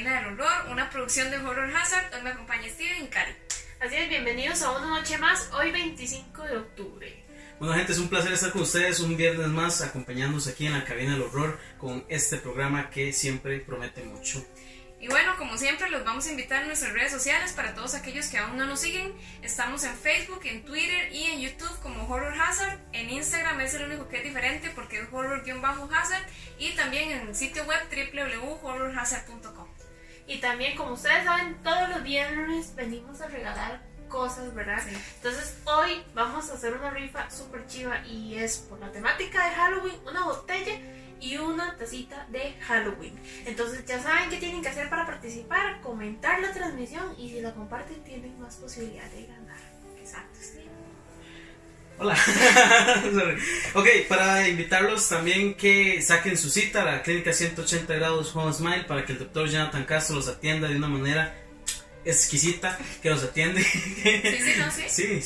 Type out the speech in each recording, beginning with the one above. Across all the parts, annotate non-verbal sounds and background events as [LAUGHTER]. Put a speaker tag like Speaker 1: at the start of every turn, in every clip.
Speaker 1: Cabina del Horror, una producción de Horror Hazard. Hoy me acompaña Steven y Cari.
Speaker 2: Así es, bienvenidos a una noche más, hoy 25 de octubre.
Speaker 3: Bueno gente, es un placer estar con ustedes un viernes más acompañándonos aquí en la cabina del horror con este programa que siempre promete mucho.
Speaker 1: Y bueno, como siempre, los vamos a invitar a nuestras redes sociales para todos aquellos que aún no nos siguen. Estamos en Facebook, en Twitter y en YouTube como Horror Hazard. En Instagram es el único que es diferente porque es horror-hazard. Y también en el sitio web www.horrorhazard.com.
Speaker 2: Y también, como ustedes saben, todos los viernes venimos a regalar cosas, ¿verdad? Entonces hoy vamos a hacer una rifa súper chiva y es por la temática de Halloween, una botella y una tacita de Halloween. Entonces ya saben qué tienen que hacer para participar, comentar la transmisión y si la comparten tienen más posibilidad de ganar. Exacto, sí.
Speaker 3: Hola. [LAUGHS] ok, para invitarlos también que saquen su cita a la clínica 180 grados Home Smile para que el doctor Jonathan Castro los atienda de una manera exquisita, que los atiende.
Speaker 1: sí, sí, no, sí.
Speaker 3: sí.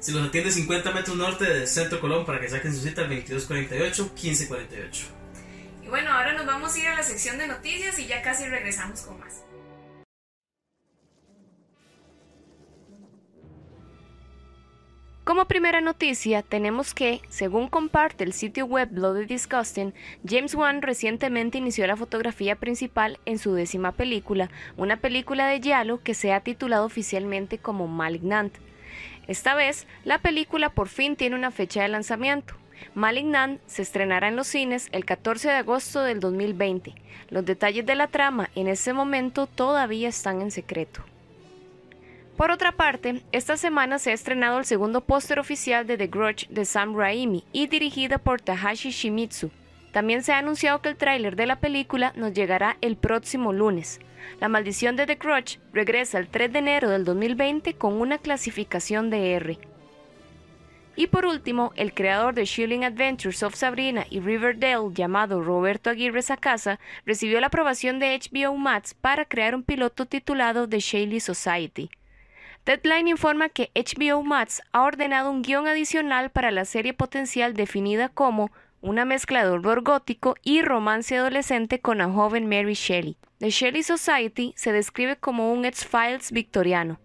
Speaker 3: Si los atiende 50 metros norte del Centro Colón para que saquen su cita al 2248-1548.
Speaker 1: Y bueno, ahora nos vamos a ir a la sección de noticias y ya casi regresamos con más. Como primera noticia, tenemos que, según comparte el sitio web Bloody Disgusting, James Wan recientemente inició la fotografía principal en su décima película, una película de Yalo que se ha titulado oficialmente como Malignant. Esta vez, la película por fin tiene una fecha de lanzamiento. Malignant se estrenará en los cines el 14 de agosto del 2020. Los detalles de la trama en ese momento todavía están en secreto. Por otra parte, esta semana se ha estrenado el segundo póster oficial de The Grudge de Sam Raimi y dirigida por Tahashi Shimizu. También se ha anunciado que el tráiler de la película nos llegará el próximo lunes. La maldición de The Grudge regresa el 3 de enero del 2020 con una clasificación de R. Y por último, el creador de Shilling Adventures of Sabrina y Riverdale, llamado Roberto Aguirre Sacasa, recibió la aprobación de HBO Max para crear un piloto titulado The Shaley Society. Deadline informa que HBO Max ha ordenado un guion adicional para la serie potencial definida como una mezcla de horror gótico y romance adolescente con la joven Mary Shelley. The Shelley Society se describe como un X-Files victoriano.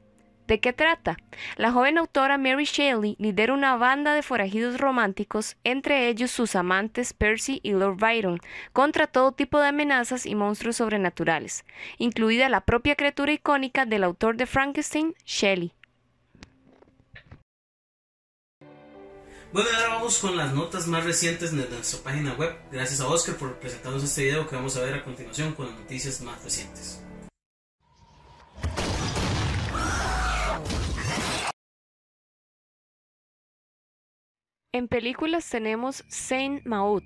Speaker 1: ¿De qué trata? La joven autora Mary Shelley lidera una banda de forajidos románticos, entre ellos sus amantes Percy y Lord Byron, contra todo tipo de amenazas y monstruos sobrenaturales, incluida la propia criatura icónica del autor de Frankenstein, Shelley.
Speaker 3: Bueno, ahora vamos con las notas más recientes de nuestra página web. Gracias a Oscar por presentarnos este video que vamos a ver a continuación con las noticias más recientes.
Speaker 1: En películas tenemos Saint Maud.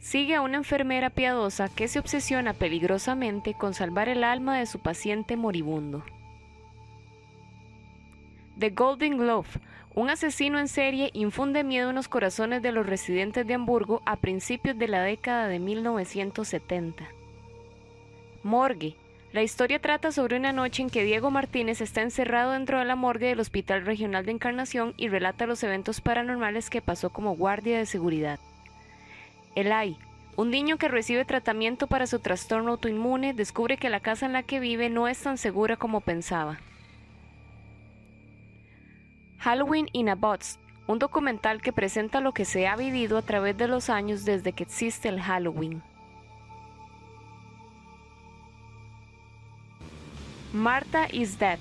Speaker 1: Sigue a una enfermera piadosa que se obsesiona peligrosamente con salvar el alma de su paciente moribundo. The Golden Glove. Un asesino en serie infunde miedo en los corazones de los residentes de Hamburgo a principios de la década de 1970. Morgue. La historia trata sobre una noche en que Diego Martínez está encerrado dentro de la morgue del Hospital Regional de Encarnación y relata los eventos paranormales que pasó como guardia de seguridad. Elai, un niño que recibe tratamiento para su trastorno autoinmune, descubre que la casa en la que vive no es tan segura como pensaba. Halloween in a Box, un documental que presenta lo que se ha vivido a través de los años desde que existe el Halloween. Martha is dead.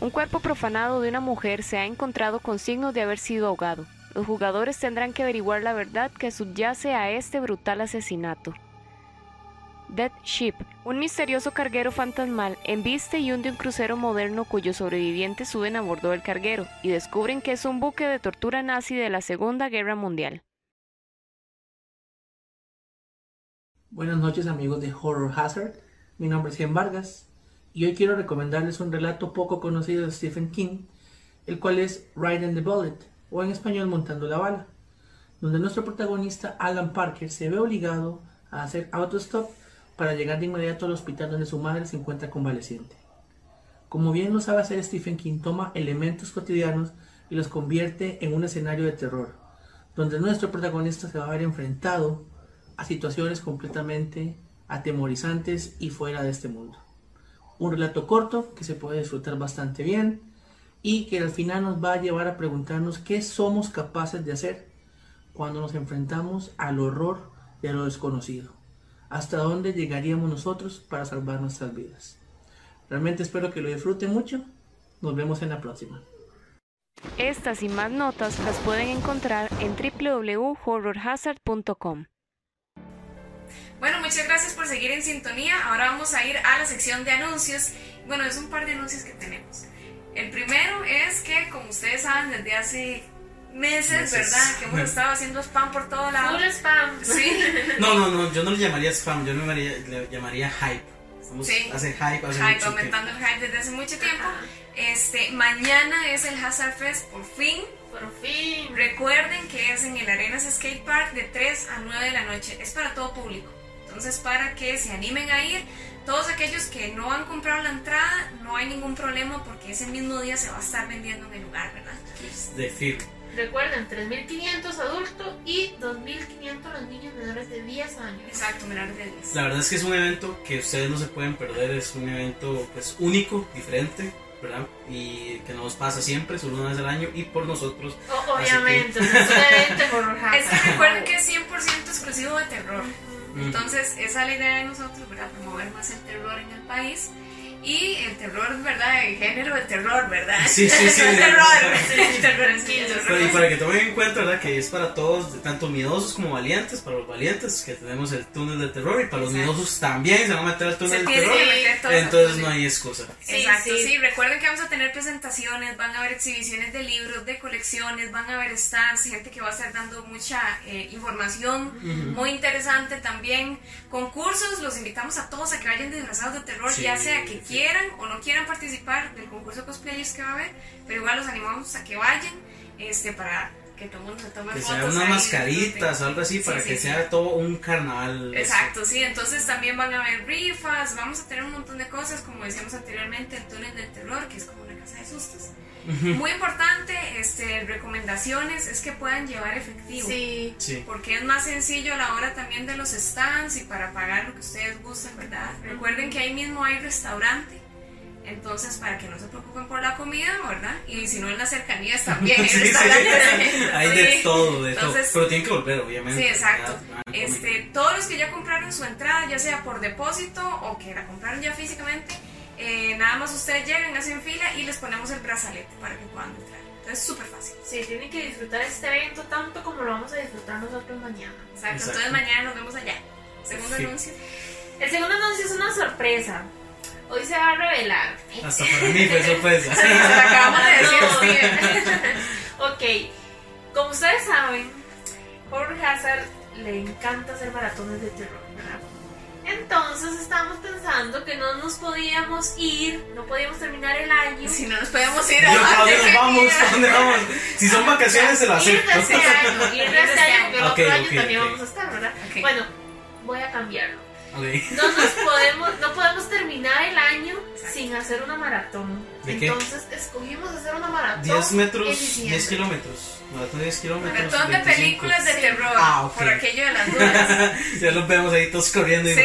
Speaker 1: Un cuerpo profanado de una mujer se ha encontrado con signos de haber sido ahogado. Los jugadores tendrán que averiguar la verdad que subyace a este brutal asesinato. Dead Ship, un misterioso carguero fantasmal, embiste y hunde un crucero moderno cuyos sobrevivientes suben a bordo del carguero y descubren que es un buque de tortura nazi de la Segunda Guerra Mundial.
Speaker 4: Buenas noches amigos de Horror Hazard, mi nombre es Jen Vargas y hoy quiero recomendarles un relato poco conocido de Stephen King, el cual es Riding the Bullet, o en español Montando la Bala, donde nuestro protagonista Alan Parker se ve obligado a hacer autostop para llegar de inmediato al hospital donde su madre se encuentra convaleciente. Como bien lo sabe hacer Stephen King, toma elementos cotidianos y los convierte en un escenario de terror, donde nuestro protagonista se va a ver enfrentado a situaciones completamente atemorizantes y fuera de este mundo. Un relato corto que se puede disfrutar bastante bien y que al final nos va a llevar a preguntarnos qué somos capaces de hacer cuando nos enfrentamos al horror y a lo desconocido. ¿Hasta dónde llegaríamos nosotros para salvar nuestras vidas? Realmente espero que lo disfruten mucho. Nos vemos en la próxima.
Speaker 1: Estas y más notas las pueden encontrar en www.horrorhazard.com.
Speaker 5: Bueno, muchas gracias por seguir en sintonía. Ahora vamos a ir a la sección de anuncios. Bueno, es un par de anuncios que tenemos. El primero es que, como ustedes saben, desde hace meses, ¿verdad? Que hemos estado haciendo spam por todo lado.
Speaker 2: Full spam.
Speaker 5: Sí. [LAUGHS]
Speaker 3: No, no, no, yo no le llamaría spam, yo le llamaría, le llamaría hype. Estamos,
Speaker 5: Sí.
Speaker 3: Hace hype, hace
Speaker 5: Hype,
Speaker 3: mucho
Speaker 5: aumentando
Speaker 3: tiempo.
Speaker 5: el hype desde hace mucho tiempo. Este, mañana es el Hazard Fest, por fin.
Speaker 2: Por fin.
Speaker 5: Recuerden que es en el Arenas Skate Park de 3 a 9 de la noche. Es para todo público. Entonces, para que se animen a ir, todos aquellos que no han comprado la entrada, no hay ningún problema porque ese mismo día se va a estar vendiendo en el lugar, ¿verdad?
Speaker 3: De firme.
Speaker 2: Recuerden, 3.500 adultos y 2.500 los niños menores de 10 años.
Speaker 5: Exacto, menores de 10.
Speaker 3: La verdad es que es un evento que ustedes no se pueden perder, es un evento pues único, diferente, ¿verdad? Y que no nos pasa siempre, solo una vez al año y por nosotros.
Speaker 2: O- obviamente, es un evento horror
Speaker 5: Es que recuerden que es 100% exclusivo de terror. Entonces, esa es la idea de nosotros, ¿verdad? Promover más el terror en el país. Y el terror, ¿verdad? El género de terror, ¿verdad?
Speaker 3: Sí, sí, [LAUGHS] sí.
Speaker 5: el terror. El terror es
Speaker 3: y para que tomen en cuenta, ¿verdad? Que es para todos, tanto miedosos como valientes. Para los valientes, que tenemos el túnel del terror. Y para los
Speaker 5: Exacto.
Speaker 3: miedosos también se van a meter al túnel del terror.
Speaker 5: que meter todo.
Speaker 3: Entonces no hay excusa.
Speaker 2: Sí,
Speaker 5: Exacto, sí.
Speaker 2: sí.
Speaker 5: Recuerden que vamos a tener presentaciones, van a haber exhibiciones de libros, de colecciones, van a haber stands, gente que va a estar dando mucha eh, información muy interesante también. Concursos, los invitamos a todos a que vayan disfrazados de terror,
Speaker 3: Sí,
Speaker 5: ya sea que. Quieran o no quieran participar del concurso de cosplayers que va a haber, pero igual los animamos a que vayan este, para que todo el mundo se tome
Speaker 3: Que
Speaker 5: fotos.
Speaker 3: sea unas
Speaker 5: ahí,
Speaker 3: mascaritas o algo así
Speaker 5: Sí,
Speaker 3: para
Speaker 5: sí,
Speaker 3: que
Speaker 5: sí.
Speaker 3: sea todo un carnaval.
Speaker 5: Exacto, sí, entonces también van a haber rifas, vamos a tener un montón de cosas, como decíamos anteriormente, el túnel del terror, que es como una casa de sustos. Muy importante, este, recomendaciones es que puedan llevar efectivo.
Speaker 2: Sí.
Speaker 3: Sí.
Speaker 5: Porque es más sencillo a la hora también de los stands y para pagar lo que ustedes gusten, ¿verdad? Recuerden que ahí mismo hay restaurante, entonces para que no se preocupen por la comida, ¿verdad? Y si no en las cercanías también hay [LAUGHS]
Speaker 3: Sí, sí. [LAUGHS] Hay de todo, de todo.
Speaker 5: Entonces-
Speaker 3: Pero tienen que volver, obviamente.
Speaker 5: Sí, exacto. Este, todos los que ya compraron su entrada, ya sea por depósito o que la compraron ya físicamente, eh, nada más ustedes llegan, hacen fila y les ponemos el brazalete para que puedan entrar. Entonces, súper fácil.
Speaker 2: Sí, tienen que disfrutar este evento tanto como lo vamos a disfrutar nosotros mañana.
Speaker 5: Exacto.
Speaker 3: Exacto.
Speaker 5: Entonces, mañana nos vemos allá. Segundo
Speaker 3: Sí.
Speaker 5: anuncio.
Speaker 2: El segundo anuncio es una sorpresa. Hoy se va a revelar.
Speaker 3: Hasta para mí fue sorpresa. [LAUGHS]
Speaker 5: Se lo acabamos de [LAUGHS] decir, [LAUGHS]
Speaker 2: ok, como ustedes saben, Horror Hazard le encanta hacer maratones de terror, ¿verdad? Entonces estábamos pensando que no nos podíamos ir, no podíamos terminar el año.
Speaker 5: Si no nos podemos ir
Speaker 3: ¿a dónde nos vamos?
Speaker 5: día.
Speaker 3: ¿A dónde vamos? Si son vacaciones, se las
Speaker 2: ir
Speaker 3: acepto.
Speaker 2: de este año, ir de este [LAUGHS] año, porque el otro año también vamos a estar, ¿verdad? Bueno, voy a cambiarlo. No nos podemos, no podemos terminar el año sin hacer una maratón.
Speaker 3: ¿De qué?
Speaker 2: Entonces escogimos hacer una maratón.
Speaker 3: 10 metros,
Speaker 2: en diciembre.
Speaker 3: 10 kilómetros. Maratón de 10 kilómetros.
Speaker 5: Maratón de
Speaker 3: 25.
Speaker 5: películas de
Speaker 2: Sí.
Speaker 5: terror.
Speaker 3: Ah, ok.
Speaker 5: Por aquello de las [LAUGHS] dudas.
Speaker 3: ya los vemos ahí todos corriendo y
Speaker 5: Sí.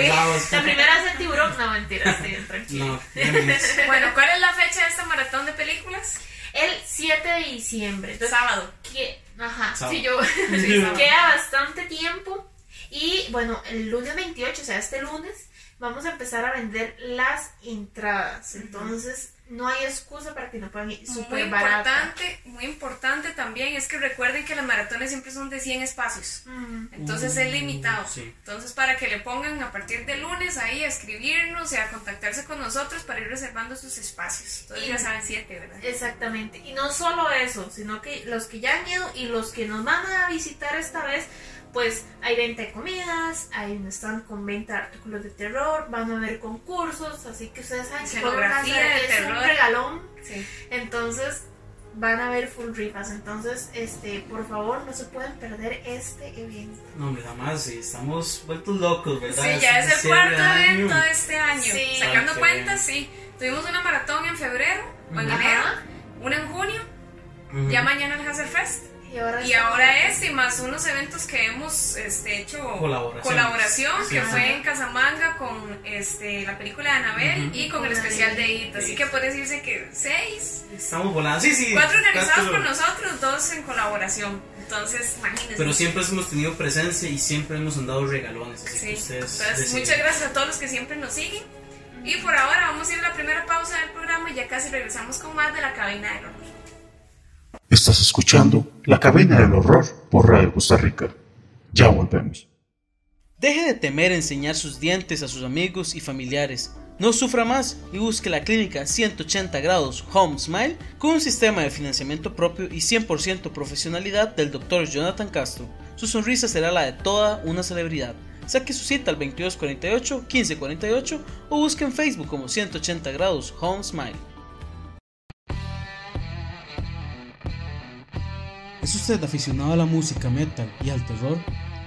Speaker 2: La primera es el tiburón, no mentira, sí, [LAUGHS] tranquilo.
Speaker 3: No, [LAUGHS]
Speaker 5: bueno, ¿cuál es la fecha de esta maratón de películas?
Speaker 2: El 7 de diciembre. Entonces,
Speaker 5: Sábado.
Speaker 2: que, ajá,
Speaker 3: Sábado.
Speaker 2: sí, yo.
Speaker 5: Sí, sábado.
Speaker 2: Queda bastante tiempo. Y bueno, el lunes 28, o sea, este lunes, vamos a empezar a vender las entradas. Entonces, no hay excusa para que no puedan ir.
Speaker 5: Muy
Speaker 2: Súper barata.
Speaker 5: importante, muy importante también es que recuerden que las maratones siempre son de 100 espacios.
Speaker 2: Mm.
Speaker 5: Entonces es
Speaker 3: Uh,
Speaker 5: limitado.
Speaker 3: sí.
Speaker 5: Entonces para que le pongan a partir de lunes ahí a escribirnos y a contactarse con nosotros para ir reservando sus espacios. Entonces
Speaker 2: Y-
Speaker 5: ya saben siete, ¿verdad?
Speaker 2: Exactamente. Y no solo eso, sino que los que ya han ido y los que nos van a visitar esta vez, pues hay venta de comidas, hay un stand con venta de artículos de terror, van a haber concursos, así que ustedes saben que
Speaker 5: de
Speaker 2: es
Speaker 5: terror.
Speaker 2: un regalón.
Speaker 5: Sí.
Speaker 2: Entonces van a haber full rifas. Entonces, este, por favor, no se pueden perder este evento.
Speaker 3: No, hombre, jamás, sí, estamos vueltos locos, ¿verdad?
Speaker 5: Sí, ya es el cuarto
Speaker 3: año.
Speaker 5: evento de este año.
Speaker 2: Sí.
Speaker 5: Sacando cuentas, sí. Tuvimos una maratón en febrero o en enero, una en junio, ya mañana el Hazard Fest
Speaker 2: Y ahora,
Speaker 5: Y ahora este, y más unos eventos que hemos este, hecho colaboración,
Speaker 3: Sí,
Speaker 5: que
Speaker 3: sí.
Speaker 5: fue en Casamanga con este, la película de Anabel y con el especial de. IT. Así que puede decirse que seis,
Speaker 3: Estamos volando. Sí, sí.
Speaker 5: cuatro organizados por nosotros, dos en colaboración. Entonces, imagínense.
Speaker 3: Pero siempre hemos tenido presencia y siempre hemos andado regalones. Así
Speaker 5: Sí,
Speaker 3: que ustedes.
Speaker 5: entonces
Speaker 3: deciden.
Speaker 5: muchas gracias a todos los que siempre nos siguen. Y por ahora vamos a ir a la primera pausa del programa y ya casi regresamos con más de la cabina del horror.
Speaker 6: Estás escuchando La Cabina del Horror por Radio Costa Rica. Ya volvemos.
Speaker 3: Deje de temer enseñar sus dientes a sus amigos y familiares. No sufra más y busque la clínica 180 grados Home Smile con un sistema de financiamiento propio y 100% profesionalidad del Dr. Jonathan Castro. Su sonrisa será la de toda una celebridad. Saque su cita al 2248-1548 o busque en Facebook como 180 grados Home Smile. ¿Es usted aficionado a la música metal y al terror?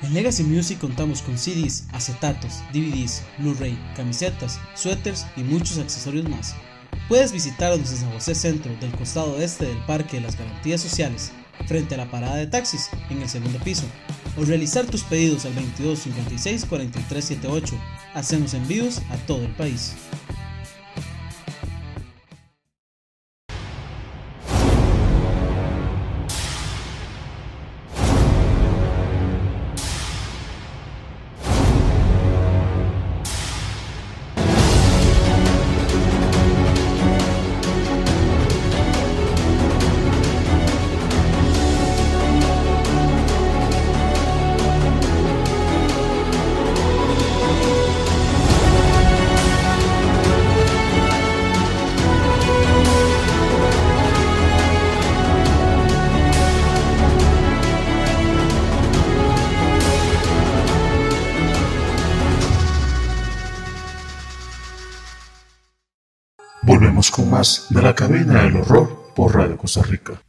Speaker 3: En Legacy Music contamos con CDs, acetatos, DVDs, Blu-ray, camisetas, suéteres y muchos accesorios más. Puedes visitarnos en San José Centro del costado este del Parque de las Garantías Sociales, frente a la parada de taxis, en el segundo piso, o realizar tus pedidos al 22 56 43 78. Hacemos envíos a todo el país.
Speaker 6: Cabina del Horror por Radio Costa Rica.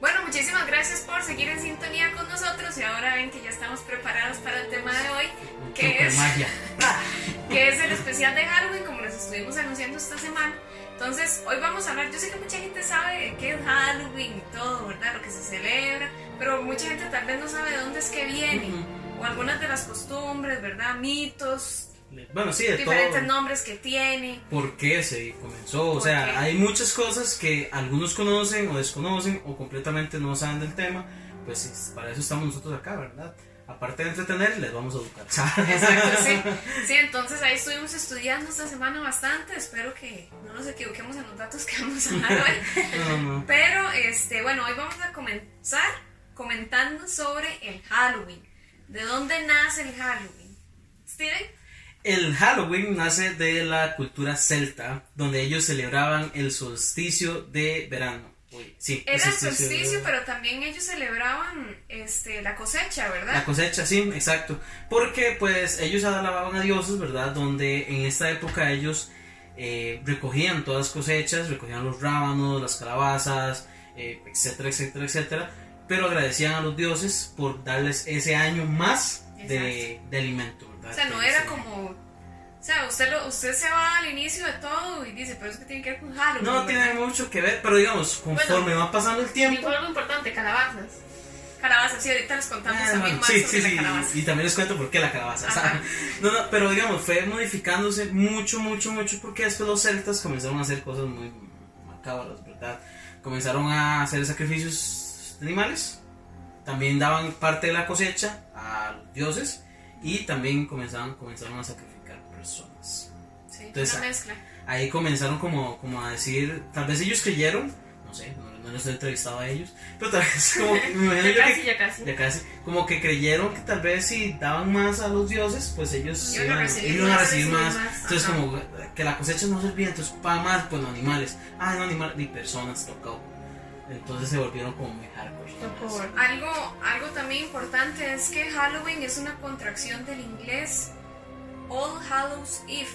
Speaker 5: Bueno, muchísimas gracias por seguir en sintonía con nosotros y ahora ven que ya estamos preparados para el tema de hoy, que es,
Speaker 3: magia. [LAUGHS]
Speaker 5: que es el especial de Halloween, como les estuvimos anunciando esta semana. Entonces, hoy vamos a hablar, yo sé que mucha gente sabe qué es Halloween y todo, ¿verdad? Lo que se celebra, pero mucha gente tal vez no sabe de dónde es que viene, o algunas de las costumbres, ¿verdad? Mitos,
Speaker 3: Bueno, sí, de
Speaker 5: diferentes
Speaker 3: todo.
Speaker 5: nombres que tiene.
Speaker 3: por qué se comenzó. O
Speaker 5: ¿Por
Speaker 3: sea,
Speaker 5: qué?
Speaker 3: hay muchas cosas que algunos conocen o desconocen o completamente no saben del tema. Pues para eso estamos nosotros acá, ¿verdad? Aparte de entretener, les vamos a educar.
Speaker 5: Exacto, sí. [LAUGHS] Sí, entonces ahí estuvimos estudiando esta semana bastante. Espero que no nos equivoquemos en los datos que vamos a dar hoy. [LAUGHS]
Speaker 3: No, no.
Speaker 5: Pero, este, bueno, hoy vamos a comenzar comentando sobre el Halloween. ¿De dónde nace el Halloween? Steven,
Speaker 3: El Halloween nace de la cultura celta, donde ellos celebraban el solsticio de verano. Sí,
Speaker 5: era el
Speaker 3: solsticio
Speaker 5: pero también ellos celebraban este, la cosecha, ¿verdad?
Speaker 3: La cosecha, sí, exacto. Porque pues ellos alababan a dioses, ¿verdad? Donde en esta época ellos eh, recogían todas las cosechas, recogían los rábanos, las calabazas, eh, etcétera, etcétera, etcétera. Pero agradecían a los dioses por darles ese año más de, de alimento, ¿verdad?
Speaker 5: O sea, no era como... O sea, usted, lo, usted se va al inicio de todo y dice, pero es que tiene que ver con Halloween.
Speaker 3: No
Speaker 5: ¿verdad?
Speaker 3: tiene mucho que ver, pero digamos, conforme va pasando el
Speaker 2: Y
Speaker 3: tiempo...
Speaker 2: fue algo importante, calabazas.
Speaker 5: Calabaza, sí, ahorita les contamos
Speaker 3: Ah,
Speaker 5: también
Speaker 3: bueno,
Speaker 5: más
Speaker 3: sí,
Speaker 5: sobre
Speaker 3: sí,
Speaker 5: la calabaza.
Speaker 3: y también les cuento por qué la calabaza.
Speaker 5: Ajá.
Speaker 3: ¿saben? No, no, pero digamos, fue modificándose mucho, mucho, mucho porque después los celtas comenzaron a hacer cosas muy macabras, ¿verdad? Comenzaron a hacer sacrificios de animales, también daban parte de la cosecha a los dioses y también comenzaron, comenzaron a sacrificar personas.
Speaker 5: Sí,
Speaker 3: Entonces,
Speaker 5: una mezcla.
Speaker 3: Ahí comenzaron como, como a decir, tal vez ellos creyeron, no sé, no, no los he entrevistado a ellos, pero tal vez como que [LAUGHS] me imagino
Speaker 2: Ya casi,
Speaker 3: que
Speaker 2: ya casi.
Speaker 3: ya casi, como que creyeron que tal vez si daban más a los dioses, pues ellos
Speaker 5: Iban a recibir
Speaker 3: iban a
Speaker 5: más,
Speaker 3: recibir
Speaker 2: recibir
Speaker 3: más.
Speaker 2: más,
Speaker 3: Entonces,
Speaker 5: ajá.
Speaker 3: como que la cosecha no servía, entonces para más, pues animales. Ah, no animales, ni personas tocó. Entonces se volvieron como muy hardcore.
Speaker 5: Algo, algo también importante es que Halloween es una contracción del inglés All Hallows Eve.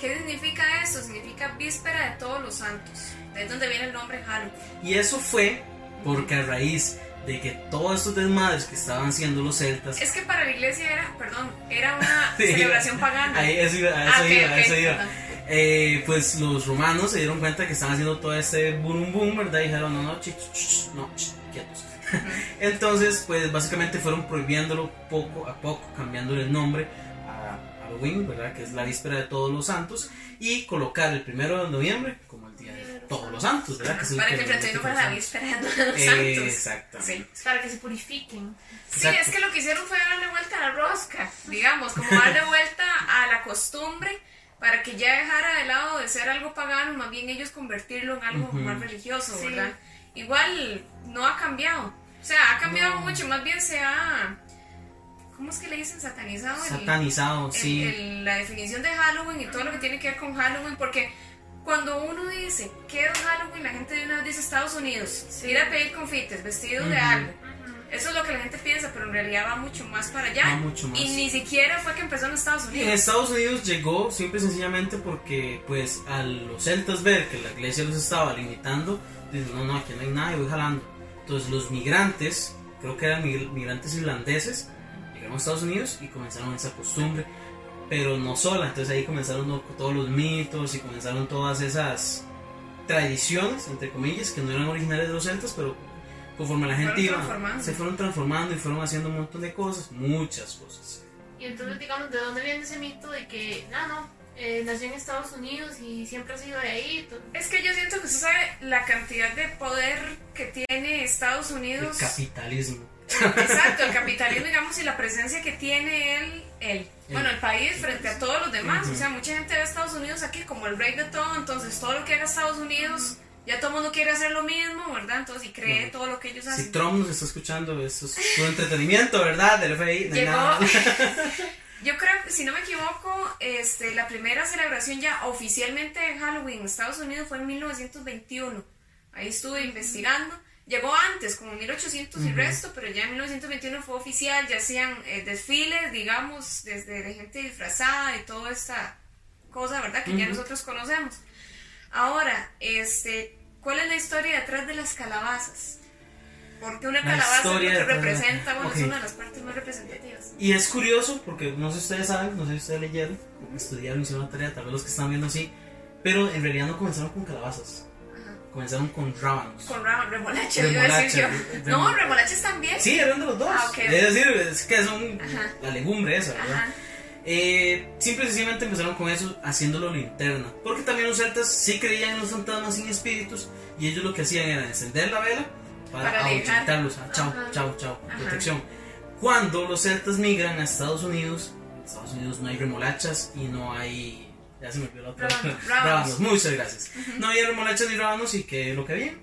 Speaker 5: ¿Qué significa esto? Significa víspera de todos los santos. De donde viene el nombre Halloween.
Speaker 3: Y eso fue porque a raíz de que todos estos desmadres que estaban haciendo los celtas,
Speaker 5: Es que para la iglesia era, perdón, era una [LAUGHS] celebración pagana.
Speaker 3: ahí eso iba, a eso
Speaker 5: Ah,
Speaker 3: iba, a
Speaker 5: ok,
Speaker 3: eso iba.
Speaker 5: perdón.
Speaker 3: Eh, pues los romanos se dieron cuenta que estaban haciendo todo este boom boom, ¿verdad? Y dijeron, no, no, ch, ch, ch, no, quietos. [LAUGHS] Entonces, pues básicamente fueron prohibiéndolo poco a poco, cambiándole el nombre a Halloween, ¿verdad? Que es la víspera de todos los santos, y colocar el primero de noviembre como el día de todos los santos, ¿verdad? Que
Speaker 5: Para que el 31 fuera la víspera de los santos.
Speaker 3: Exactamente.
Speaker 5: Sí.
Speaker 2: Para que se purifiquen.
Speaker 5: Sí,
Speaker 3: Exacto.
Speaker 5: es que lo que hicieron fue darle vuelta a la rosca, digamos, como darle vuelta a la costumbre para que ya dejara de lado de ser algo pagano, más bien ellos convertirlo en algo más religioso,
Speaker 2: Sí.
Speaker 5: ¿verdad? Igual no ha cambiado, o sea, ha cambiado
Speaker 3: No.
Speaker 5: mucho, más bien se ha, ¿cómo es que le dicen? Satanizado.
Speaker 3: Satanizado,
Speaker 5: el-
Speaker 3: sí.
Speaker 5: el- la definición de Halloween y todo lo que tiene que ver con Halloween, porque cuando uno dice que es Halloween, la gente de una vez dice Estados Unidos,
Speaker 2: Sí.
Speaker 5: ir a pedir confites, vestidos de algo. Eso es lo que la gente piensa, pero en realidad va mucho más para allá.
Speaker 3: Va mucho más.
Speaker 5: Y ni siquiera fue que empezó en Estados
Speaker 3: Y en
Speaker 5: Unidos.
Speaker 3: Estados Unidos llegó simple y sencillamente porque pues a los celtas ver que la iglesia los estaba limitando, dicen, no, no, aquí no hay nada y voy jalando. Entonces los migrantes, creo que eran migr- migrantes irlandeses, llegaron a Estados Unidos y comenzaron esa costumbre, pero no sola, entonces ahí comenzaron todos los mitos y comenzaron todas esas tradiciones, entre comillas, que no eran originales de los celtas, pero conforme la gente iba, se fueron transformando y fueron haciendo un montón de cosas, muchas cosas.
Speaker 2: Y entonces, digamos, ¿de dónde viene ese mito de que, no, no, eh, nació en Estados Unidos y siempre ha sido de ahí?
Speaker 5: Es que yo siento que usted sabe la cantidad de poder que tiene Estados
Speaker 3: El
Speaker 5: Unidos.
Speaker 3: capitalismo.
Speaker 5: Exacto, el capitalismo, [LAUGHS] digamos, y la presencia que tiene él, él. Bueno, el país frente a todos los demás.
Speaker 3: Ujú.
Speaker 5: O sea, mucha gente ve a Estados Unidos aquí como el rey de todo, entonces todo lo que haga Estados Unidos, ya todo el mundo quiere hacer lo mismo, ¿verdad? Entonces, y cree todo lo que ellos
Speaker 3: Si
Speaker 5: hacen.
Speaker 3: Trump nos está escuchando, eso es tu entretenimiento, ¿verdad? Del FBI. Hay
Speaker 5: Llegó,
Speaker 3: nada. [LAUGHS]
Speaker 5: yo creo si no me equivoco, este, la primera celebración ya oficialmente de Halloween en Estados Unidos fue en 1921. Ahí estuve investigando. Llegó antes, como en 1800 y
Speaker 3: Ujú.
Speaker 5: resto, pero ya en 1921 fue oficial, ya hacían eh, desfiles, digamos, desde de gente disfrazada y toda esta cosa, ¿verdad? Que ya nosotros conocemos. Ahora, este, ¿cuál es la historia detrás de las calabazas? Porque una
Speaker 3: La
Speaker 5: calabaza es lo que representa, bueno,
Speaker 3: Ok.
Speaker 5: es una de las partes más representativas.
Speaker 3: Y es curioso, porque no sé si ustedes saben, no sé si ustedes leyeron, estudiaron, hicieron la tarea, tal vez los que están viendo así, pero en realidad no comenzaron con calabazas,
Speaker 5: Ajá.
Speaker 3: comenzaron con rábanos.
Speaker 5: Con ra- remolacha, iba a decir yo.
Speaker 3: Remolacha,
Speaker 5: No,
Speaker 3: rem-
Speaker 5: remolachas también.
Speaker 3: Sí, eran de los dos.
Speaker 5: Ah, ok.
Speaker 3: Es decir, es que son
Speaker 5: Ajá.
Speaker 3: la legumbre esa, ¿verdad?
Speaker 5: Ajá.
Speaker 3: Eh, simple y sencillamente empezaron con eso, haciéndolo linterna. Porque también los celtas sí creían en los fantasmas sin espíritus y ellos lo que hacían era encender la vela para,
Speaker 5: Para
Speaker 3: ahuyentarlos. Ah, chao, chao, chao, protección. Cuando los celtas migran a Estados Unidos, en Estados Unidos no hay remolachas y no hay. Ya se me olvidó la otra.
Speaker 5: Rábanos. [LAUGHS]
Speaker 3: Rábanos, muchas gracias. No había remolachas ni rábanos y que lo que había.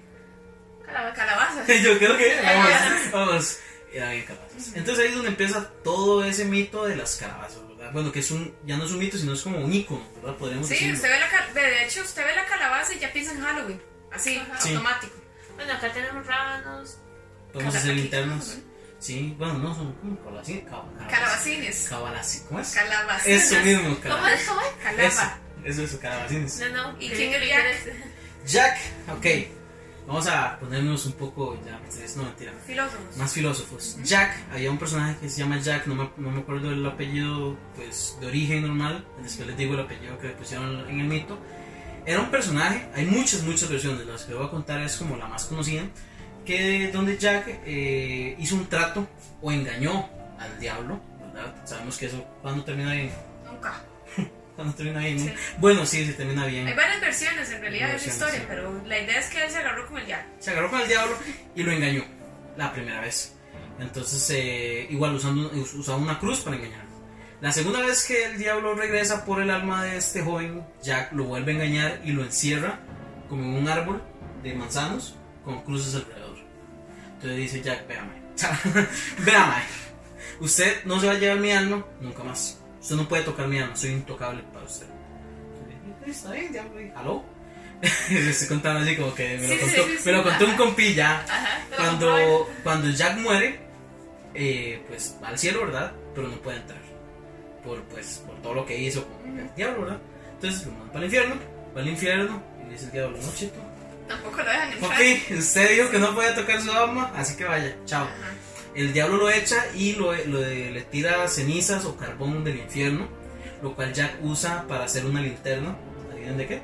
Speaker 2: Calabaza.
Speaker 5: Calabaza. [LAUGHS]
Speaker 3: Yo creo que [LAUGHS] vamos, vamos, bien calabazas. Entonces ahí es donde empieza todo ese mito de las calabazas, ¿verdad? Bueno, que es un, ya no es un mito, sino es como un ícono, ¿verdad? Podríamos
Speaker 5: Sí,
Speaker 3: decirlo.
Speaker 5: usted ve la de hecho, usted ve la calabaza y ya piensa en Halloween. Así,
Speaker 2: Ajá.
Speaker 3: Sí.
Speaker 5: automático.
Speaker 2: Bueno, acá tenemos rábanos.
Speaker 3: Podemos hacer linternas. Sí, bueno, no son como calabacines.
Speaker 5: Calabacines.
Speaker 3: Cabalacines. ¿Cómo es?
Speaker 5: Calabacines.
Speaker 3: Eso mismo,
Speaker 2: ¿Cómo
Speaker 3: calabacines.
Speaker 2: es? ¿Cómo es?
Speaker 3: Eso, eso es calabacines.
Speaker 2: No, no.
Speaker 5: ¿Y quién es Jack?
Speaker 3: Jack, ok. Vamos a ponernos un poco, ya, no mentira.
Speaker 5: Filósofos.
Speaker 3: más filósofos. Jack, había un personaje que se llama Jack, no me, no me acuerdo el apellido pues de origen normal, después les digo el apellido que le pusieron en el mito. Era un personaje, hay muchas, muchas versiones, las que voy a contar es como la más conocida, que donde Jack eh, hizo un trato o engañó al diablo, ¿verdad? Sabemos que eso cuando termina bien,
Speaker 5: Nunca.
Speaker 3: Cuando termina bien. ¿no?
Speaker 5: Sí.
Speaker 3: Bueno, sí, sí termina bien.
Speaker 5: Hay varias versiones en realidad de esa historia,
Speaker 3: sí.
Speaker 5: pero la idea es que él se agarró con el ya.
Speaker 3: se agarró con el diablo y lo engañó la primera vez. Entonces, eh, igual usando, usaba una cruz para engañarlo. La segunda vez que el diablo regresa por el alma de este joven, Jack lo vuelve a engañar y lo encierra como en un árbol de manzanos con cruces alrededor. Entonces dice Jack, véame, [LAUGHS] véame, usted no se va a llevar mi alma nunca más. Usted no puede tocar mi alma, soy intocable para usted. Está bien, diablo, y ¿aló? [LAUGHS] Le estoy contando así como que me lo contó,
Speaker 5: sí, sí,
Speaker 3: me lo
Speaker 5: sí,
Speaker 3: contó un compilla.
Speaker 5: Ajá.
Speaker 3: Cuando, cuando Jack muere, eh, pues va al cielo, ¿verdad? Pero no puede entrar. Por, pues, por todo lo que hizo con el diablo, ¿verdad? Entonces lo manda para el infierno, va al infierno y le dice el diablo, no, chito.
Speaker 5: Tampoco lo dejan entrar.
Speaker 3: Ok, usted dijo que no podía tocar su alma, así que vaya, chao.
Speaker 5: Ajá.
Speaker 3: El diablo lo echa y lo, lo- le tira cenizas o carbón del infierno, lo cual Jack usa para hacer una linterna. ¿Adivinen de qué?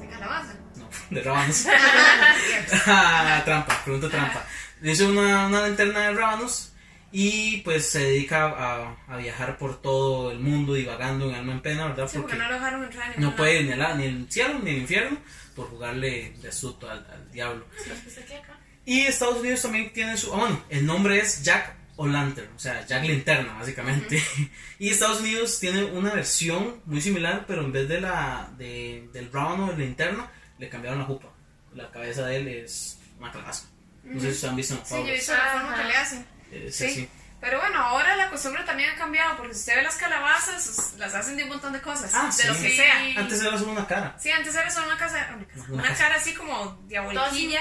Speaker 5: De calabaza.
Speaker 3: No. [LAUGHS] de rábanos. [LAUGHS] Ah, [LAUGHS] trampa, pregunta trampa. Dice una, una linterna de rábanos y pues se dedica a, a viajar por todo el mundo divagando en alma en pena, ¿verdad?
Speaker 5: Sí, porque no lo dejaron entrar en
Speaker 3: no puede ir ni, al- ni al cielo ni al infierno por jugarle de astuto al, al diablo. Y Estados Unidos también tiene su. ah, bueno, el nombre es Jack O'Lantern, o sea, Jack Linterna, básicamente. [LAUGHS] y Estados Unidos tiene una versión muy similar, pero en vez de la de, del rábano de linterna, le cambiaron la jupa. La cabeza de él es una calabaza. No sé si ustedes han visto en
Speaker 5: Sí, yo he visto la forma
Speaker 2: Ajá.
Speaker 5: que le hacen.
Speaker 3: Es
Speaker 5: Sí.
Speaker 3: así.
Speaker 5: Pero bueno, ahora la costumbre también ha cambiado, porque si usted ve las calabazas, us- las hacen de un montón de cosas,
Speaker 3: Ah,
Speaker 5: de
Speaker 3: sí.
Speaker 5: lo que sea.
Speaker 3: Antes era solo una cara.
Speaker 5: Sí, antes era solo una casa, una, casa,
Speaker 3: Una
Speaker 5: una cara así como diaboliquilla.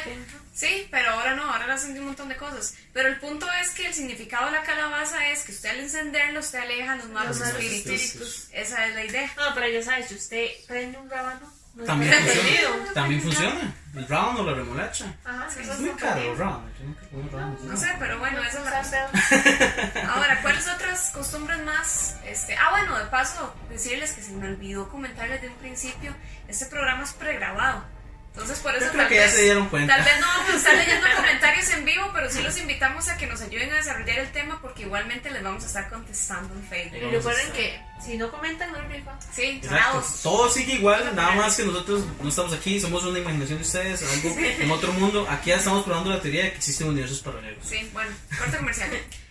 Speaker 5: Sí, pero ahora no, ahora la hacen de un montón de cosas. Pero el punto es que el significado de la calabaza es que usted al encenderlo, usted aleja a los malos
Speaker 3: Los malos
Speaker 5: espíritus.
Speaker 3: espíritus.
Speaker 5: Esa es la idea.
Speaker 2: No, pero ya sabes, si usted prende un rábano, no
Speaker 3: También funciona. También funciona. El rábano o la remolacha.
Speaker 2: Ajá,
Speaker 5: Sí,
Speaker 2: eso
Speaker 3: Es muy caro comí rábanos.
Speaker 5: No sé, pero bueno, esa es la Ahora, ¿cuáles otras costumbres más? Este, ah, bueno, de paso, decirles que se me olvidó comentarles de un principio, este programa es pregrabado. Entonces, por eso
Speaker 3: Yo creo
Speaker 5: tal
Speaker 3: que ya
Speaker 5: vez,
Speaker 3: se dieron cuenta.
Speaker 5: tal vez no vamos a estar [LAUGHS] leyendo comentarios en vivo, pero sí los invitamos a que nos ayuden a desarrollar el tema porque igualmente les vamos a estar contestando en Facebook.
Speaker 2: Y recuerden que si no comentan, no rifa.
Speaker 5: Sí.
Speaker 3: Todo sigue igual, nada más que nosotros no estamos aquí, somos una imaginación de ustedes, algo en otro mundo. Aquí ya estamos probando la teoría de que existen universos paralelos.
Speaker 5: Sí, bueno, corte comercial.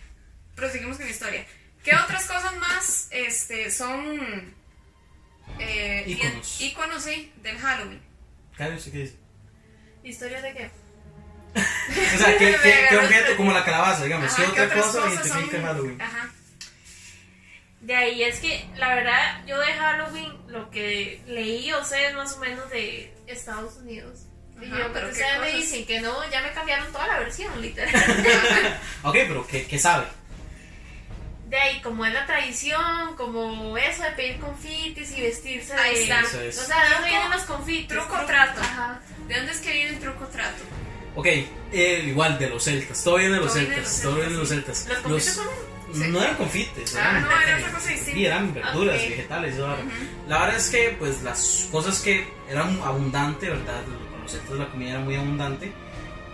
Speaker 5: [LAUGHS] Proseguimos con la historia. ¿Qué otras cosas más este, son eh,
Speaker 3: Íconos.
Speaker 5: íconos, sí, del Halloween?
Speaker 3: ¿Usted qué dice?
Speaker 2: ¿Historia de qué?
Speaker 3: O sea, ¿qué, qué, qué objeto? Como la calabaza, digamos.
Speaker 5: Ajá,
Speaker 3: ¿Qué otra cosa
Speaker 5: cosas
Speaker 3: identifica
Speaker 5: son-
Speaker 3: Halloween?
Speaker 5: Ajá.
Speaker 2: De ahí es que, la verdad, yo de Halloween, lo que leí o sé es más o menos de Estados Unidos. Y
Speaker 5: Ajá,
Speaker 2: yo,
Speaker 5: pero ¿qué
Speaker 2: ustedes me dicen que no, ya me cambiaron toda la versión, literal. [LAUGHS]
Speaker 3: Ok, pero ¿qué, qué sabe?
Speaker 2: De ahí, como es la tradición, como eso de pedir confites y vestirse de...
Speaker 5: Ahí está.
Speaker 3: Eso es.
Speaker 2: O sea, ¿de dónde
Speaker 5: Truco-
Speaker 2: vienen los confites?
Speaker 5: truco trato.
Speaker 2: Ajá.
Speaker 5: ¿De dónde es que viene el truco trato?
Speaker 3: Ok, eh, igual de los celtas, todo viene de los
Speaker 5: de
Speaker 3: celtas, todo viene de los
Speaker 5: celtas.
Speaker 2: Los confites son...
Speaker 5: Sí.
Speaker 3: No eran confites,
Speaker 5: Ah,
Speaker 3: eran,
Speaker 5: no, era otra cosa distinta.
Speaker 3: Sí, eran verduras, vegetales. eso era. La verdad es que pues las cosas que eran abundante, ¿verdad? Para los celtas la comida era muy abundante,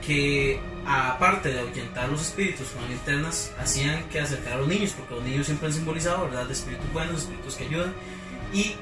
Speaker 3: que aparte de ahuyentar los espíritus con linternas, hacían que acercar a los niños, porque los niños siempre han simbolizado, ¿verdad? De espíritus buenos, espíritus que ayudan, y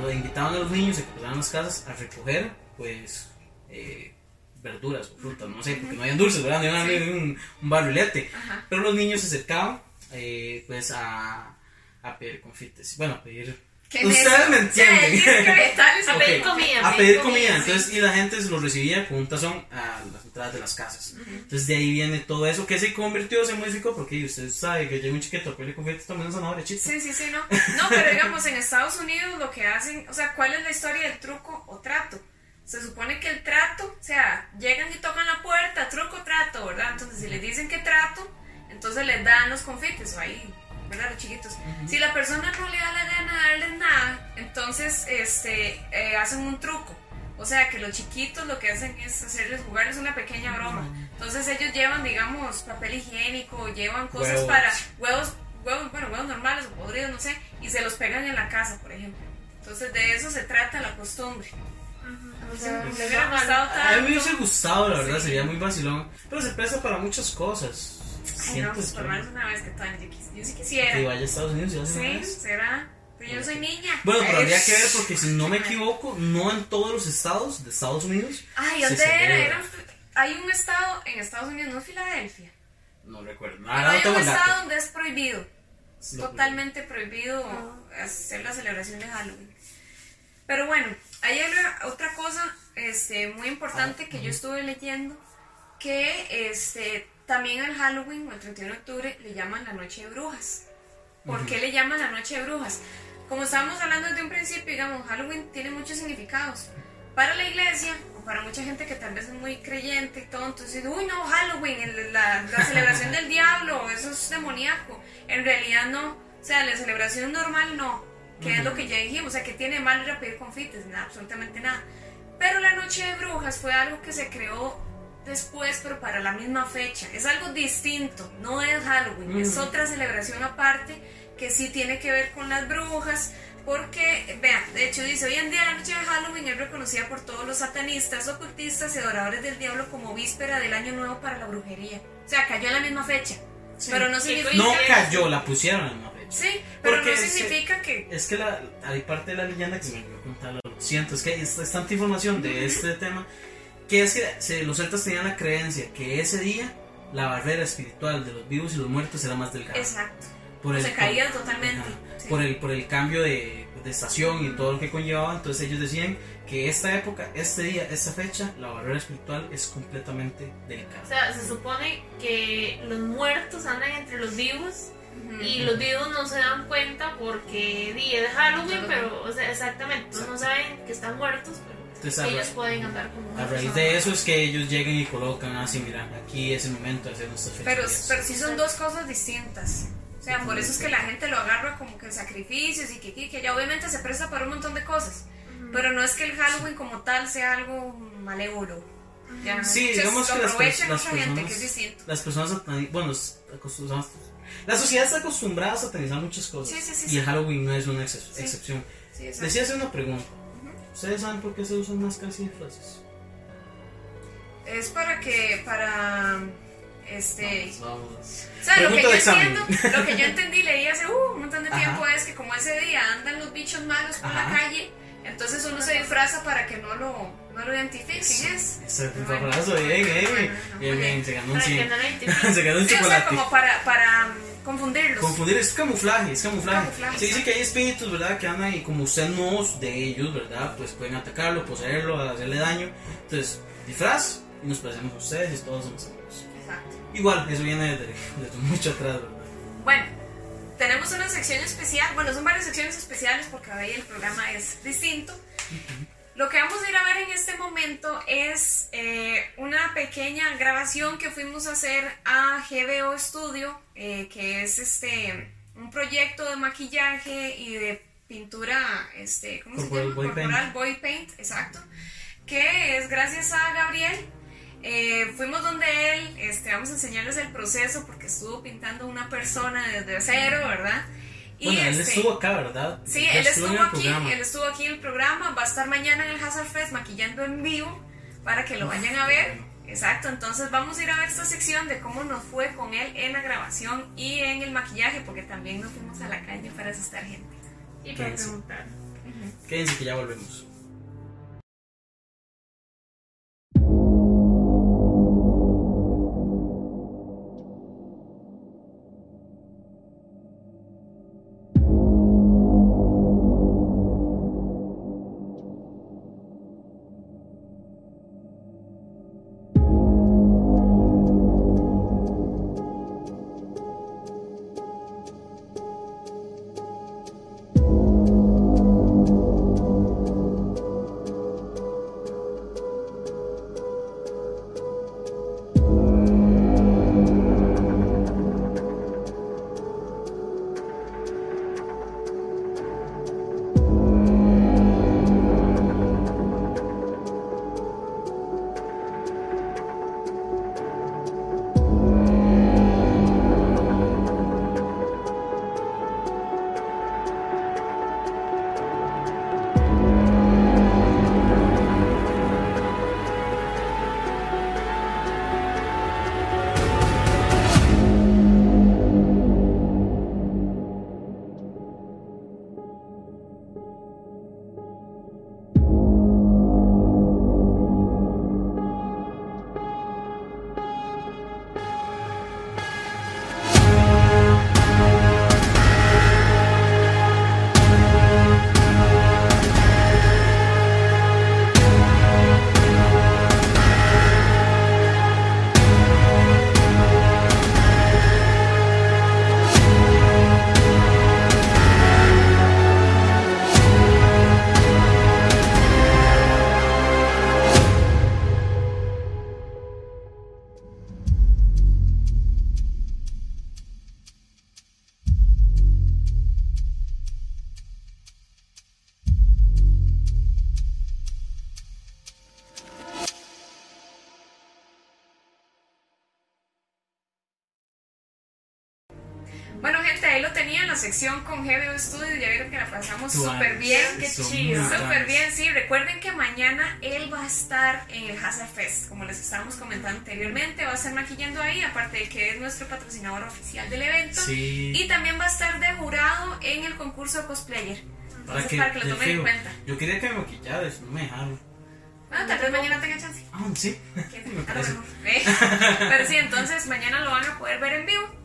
Speaker 3: lo invitaban a los niños que pasaran las casas a recoger, pues... eh, verduras o frutas, no sé, porque no habían dulces, ¿verdad? No iban a un, un barrilete.
Speaker 5: Ajá.
Speaker 3: Pero los niños se acercaban, eh, pues, a, a pedir confites. Bueno, a pedir.
Speaker 5: ¿Qué
Speaker 3: Ustedes me entienden.
Speaker 5: Sí, que
Speaker 2: A [LAUGHS] pedir comida.
Speaker 3: A pedir comida.
Speaker 2: sí.
Speaker 3: Entonces, y la gente se los recibía con un tazón a las entradas de las casas. Entonces, de ahí viene todo eso que se convirtió, se modificó, porque usted sabe que llega un chiquito a pedirle confites también una zanahoria chita.
Speaker 5: Sí, sí, sí, no. [LAUGHS] No, pero digamos, en Estados Unidos lo que hacen, o sea, ¿cuál es la historia del truco o trato? Se supone que el trato, o sea, llegan y tocan la puerta, truco, trato, ¿verdad? Entonces, si les dicen que trato, entonces les dan los confites, o ahí, ¿verdad? Los chiquitos. Si la persona no le da la gana de darles nada, entonces, este, eh, hacen un truco. O sea, que los chiquitos lo que hacen es hacerles jugarles una pequeña broma. Entonces ellos llevan, digamos, papel higiénico, llevan cosas
Speaker 3: Huevos.
Speaker 5: para huevos, huevos, bueno, huevos normales o podridos, no sé, y se los pegan en la casa, por ejemplo. Entonces de eso se trata la costumbre.
Speaker 2: O sea,
Speaker 5: Me hubiera gustado
Speaker 3: A mí me
Speaker 5: tanto.
Speaker 3: hubiese gustado, la verdad,
Speaker 5: Sí.
Speaker 3: sería muy vacilón. Pero se presta para muchas cosas.
Speaker 5: Ay, no,
Speaker 3: Siento
Speaker 5: pues menos una vez que tal, yo, sí quisiera.
Speaker 3: que vaya a Estados Unidos y hace una
Speaker 5: Sí,
Speaker 3: vez.
Speaker 5: será. Pero yo no soy niña.
Speaker 3: Bueno, pero habría que ver porque si no me equivoco, no en todos los estados de Estados Unidos.
Speaker 5: Ay, ¿dónde era? Era- Hay un estado en Estados Unidos, no Filadelfia.
Speaker 3: No recuerdo.
Speaker 5: Pero
Speaker 3: Ahora no
Speaker 5: hay un estado
Speaker 3: dato.
Speaker 5: donde es prohibido. Es
Speaker 3: Lo-
Speaker 5: totalmente prohibido hacer la celebración de Halloween. Pero bueno, hay otra- otra cosa este, muy importante que yo estuve leyendo, que este, también al Halloween o el 31 de octubre le llaman la Noche de Brujas. ¿Por qué le llaman la Noche de Brujas? Como estábamos hablando desde un principio, digamos, Halloween tiene muchos significados. Para la iglesia, o para mucha gente que tal vez es muy creyente y todo, entonces, uy, no, Halloween, el- la, la [LAUGHS] celebración del diablo, eso es demoníaco. En realidad no. O sea, la celebración normal no. Que es lo que ya dijimos, o sea, que tiene mal ir a pedir confites, nada, absolutamente nada. Pero la Noche de Brujas fue algo que se creó después, pero para la misma fecha. Es algo distinto, no es Halloween, es otra celebración aparte que sí tiene que ver con las brujas. Porque, vean, de hecho dice, hoy en día la noche de Halloween es reconocida por todos los satanistas, ocultistas y adoradores del diablo como víspera del año nuevo para la brujería. O sea, cayó en la misma fecha. Pero no significa...
Speaker 3: No cayó, la pusieron en una fecha.
Speaker 5: Sí, pero
Speaker 3: Porque
Speaker 5: no significa que...
Speaker 3: Es que la, hay parte de la leyenda que se me olvidó contar, lo siento, es que hay es- es tanta información de este tema, que es que los celtas tenían la creencia que ese día la barrera espiritual de los vivos y los muertos era más delgada.
Speaker 5: Exacto.
Speaker 3: Por
Speaker 5: se caía totalmente,
Speaker 3: ajá,
Speaker 5: sí.
Speaker 3: por, el, por el cambio de, de estación y todo lo que conllevaba, entonces ellos decían que esta época, este día, esta fecha, la barrera espiritual es completamente delicada.
Speaker 2: O sea, se supone que los muertos andan entre los vivos y los vivos no se dan cuenta porque día de Halloween, pero, o sea, exactamente, entonces no saben que están muertos, pero
Speaker 3: a,
Speaker 2: ellos
Speaker 3: ra-
Speaker 2: pueden andar como
Speaker 3: a raíz de eso es que ellos llegan y colocan así, mira, aquí es el momento de hacer nuestras
Speaker 5: Pero,
Speaker 3: fechorías.
Speaker 5: pero sí son dos cosas distintas. O sea, por eso es que la gente lo agarra como que sacrificios y que, que, que ya obviamente se presta para un montón de cosas. Pero no es que el Halloween como tal sea algo malévolo. Ya,
Speaker 3: Sí, digamos que las, pers- las personas,
Speaker 5: que es
Speaker 3: las personas bueno, la sociedad está acostumbrada a satanizar muchas cosas
Speaker 5: Sí, sí, sí,
Speaker 3: y el Halloween no es una
Speaker 5: Sí.
Speaker 3: excepción. Decía hacer una pregunta. ¿Ustedes saben por qué se usan máscaras y disfraces?
Speaker 5: Es para que, para, este...
Speaker 3: Vamos, vamos.
Speaker 5: O sea, lo que, yo
Speaker 3: de examen.
Speaker 5: entiendo, lo que yo entendí, leí hace uh, un montón de
Speaker 3: Ajá.
Speaker 5: tiempo, es que como ese día andan los bichos malos por la calle, entonces uno se disfraza para que no lo, no lo identifiquen, ¿es?
Speaker 3: Es un
Speaker 5: Bueno,
Speaker 3: bien, bien, bien, se ganó un
Speaker 2: Para que
Speaker 3: 100.
Speaker 2: no lo [LAUGHS] identifiquen.
Speaker 3: se ganó un
Speaker 5: Sí, o sea,
Speaker 3: chocolate.
Speaker 5: como para, para confundirlos.
Speaker 3: Confundir es camuflaje, es camuflaje.
Speaker 5: Camuflaje,
Speaker 3: Se dice
Speaker 5: exacto.
Speaker 3: que hay espíritus, ¿verdad? Que andan y como usted no es de ellos, ¿verdad? Pues pueden atacarlo, poseerlo, hacerle daño. Entonces, disfraz y nos parecemos a ustedes y todos somos amigos.
Speaker 5: Exacto.
Speaker 3: Igual, eso viene desde, desde [LAUGHS] mucho atrás, ¿verdad?
Speaker 5: Bueno, tenemos una sección especial, bueno, son varias secciones especiales porque hoy el programa es distinto. Lo que vamos a ir a ver en este momento es eh, una pequeña grabación que fuimos a hacer a GBO Studio, eh, que es este un proyecto de maquillaje y de pintura, este, ¿cómo se llama? Corporal
Speaker 3: paint.
Speaker 5: body paint, exacto, que es gracias a Gabriel. Eh, fuimos donde él, este, vamos a enseñarles el proceso porque estuvo pintando una persona desde cero, ¿verdad? Y
Speaker 3: Bueno, él
Speaker 5: este,
Speaker 3: estuvo acá, ¿verdad?
Speaker 5: Sí,
Speaker 3: Ya
Speaker 5: él estuvo
Speaker 3: el
Speaker 5: aquí,
Speaker 3: programa.
Speaker 5: él estuvo aquí en el programa, va a estar mañana en el Hazard Fest maquillando en vivo para que lo vayan a ver. Exacto, entonces vamos a ir a ver esta sección de cómo nos fue con él en la grabación y en el maquillaje, porque también nos fuimos a la calle para asustar gente.
Speaker 2: Y para preguntar.
Speaker 3: Quédense que ya volvemos.
Speaker 5: Lo con GBO Studios. Ya vieron que la pasamos súper bien.
Speaker 2: qué chido.
Speaker 5: Súper bien, sí. Recuerden que mañana él va a estar en el Hazard Fest, como les estábamos comentando anteriormente. Va a estar maquillando ahí, aparte de que es nuestro patrocinador oficial del evento.
Speaker 3: Sí.
Speaker 5: Y también va a estar de jurado en el concurso de cosplayer. Entonces, para que, lo
Speaker 3: de
Speaker 5: tomen en cuenta.
Speaker 3: Yo quería que me maquillara, eso no me dejaron.
Speaker 5: Bueno, tal vez mañana tenga chance.
Speaker 3: Ah, sí.
Speaker 5: A lo mejor. Pero sí, entonces mañana lo van a poder ver en vivo.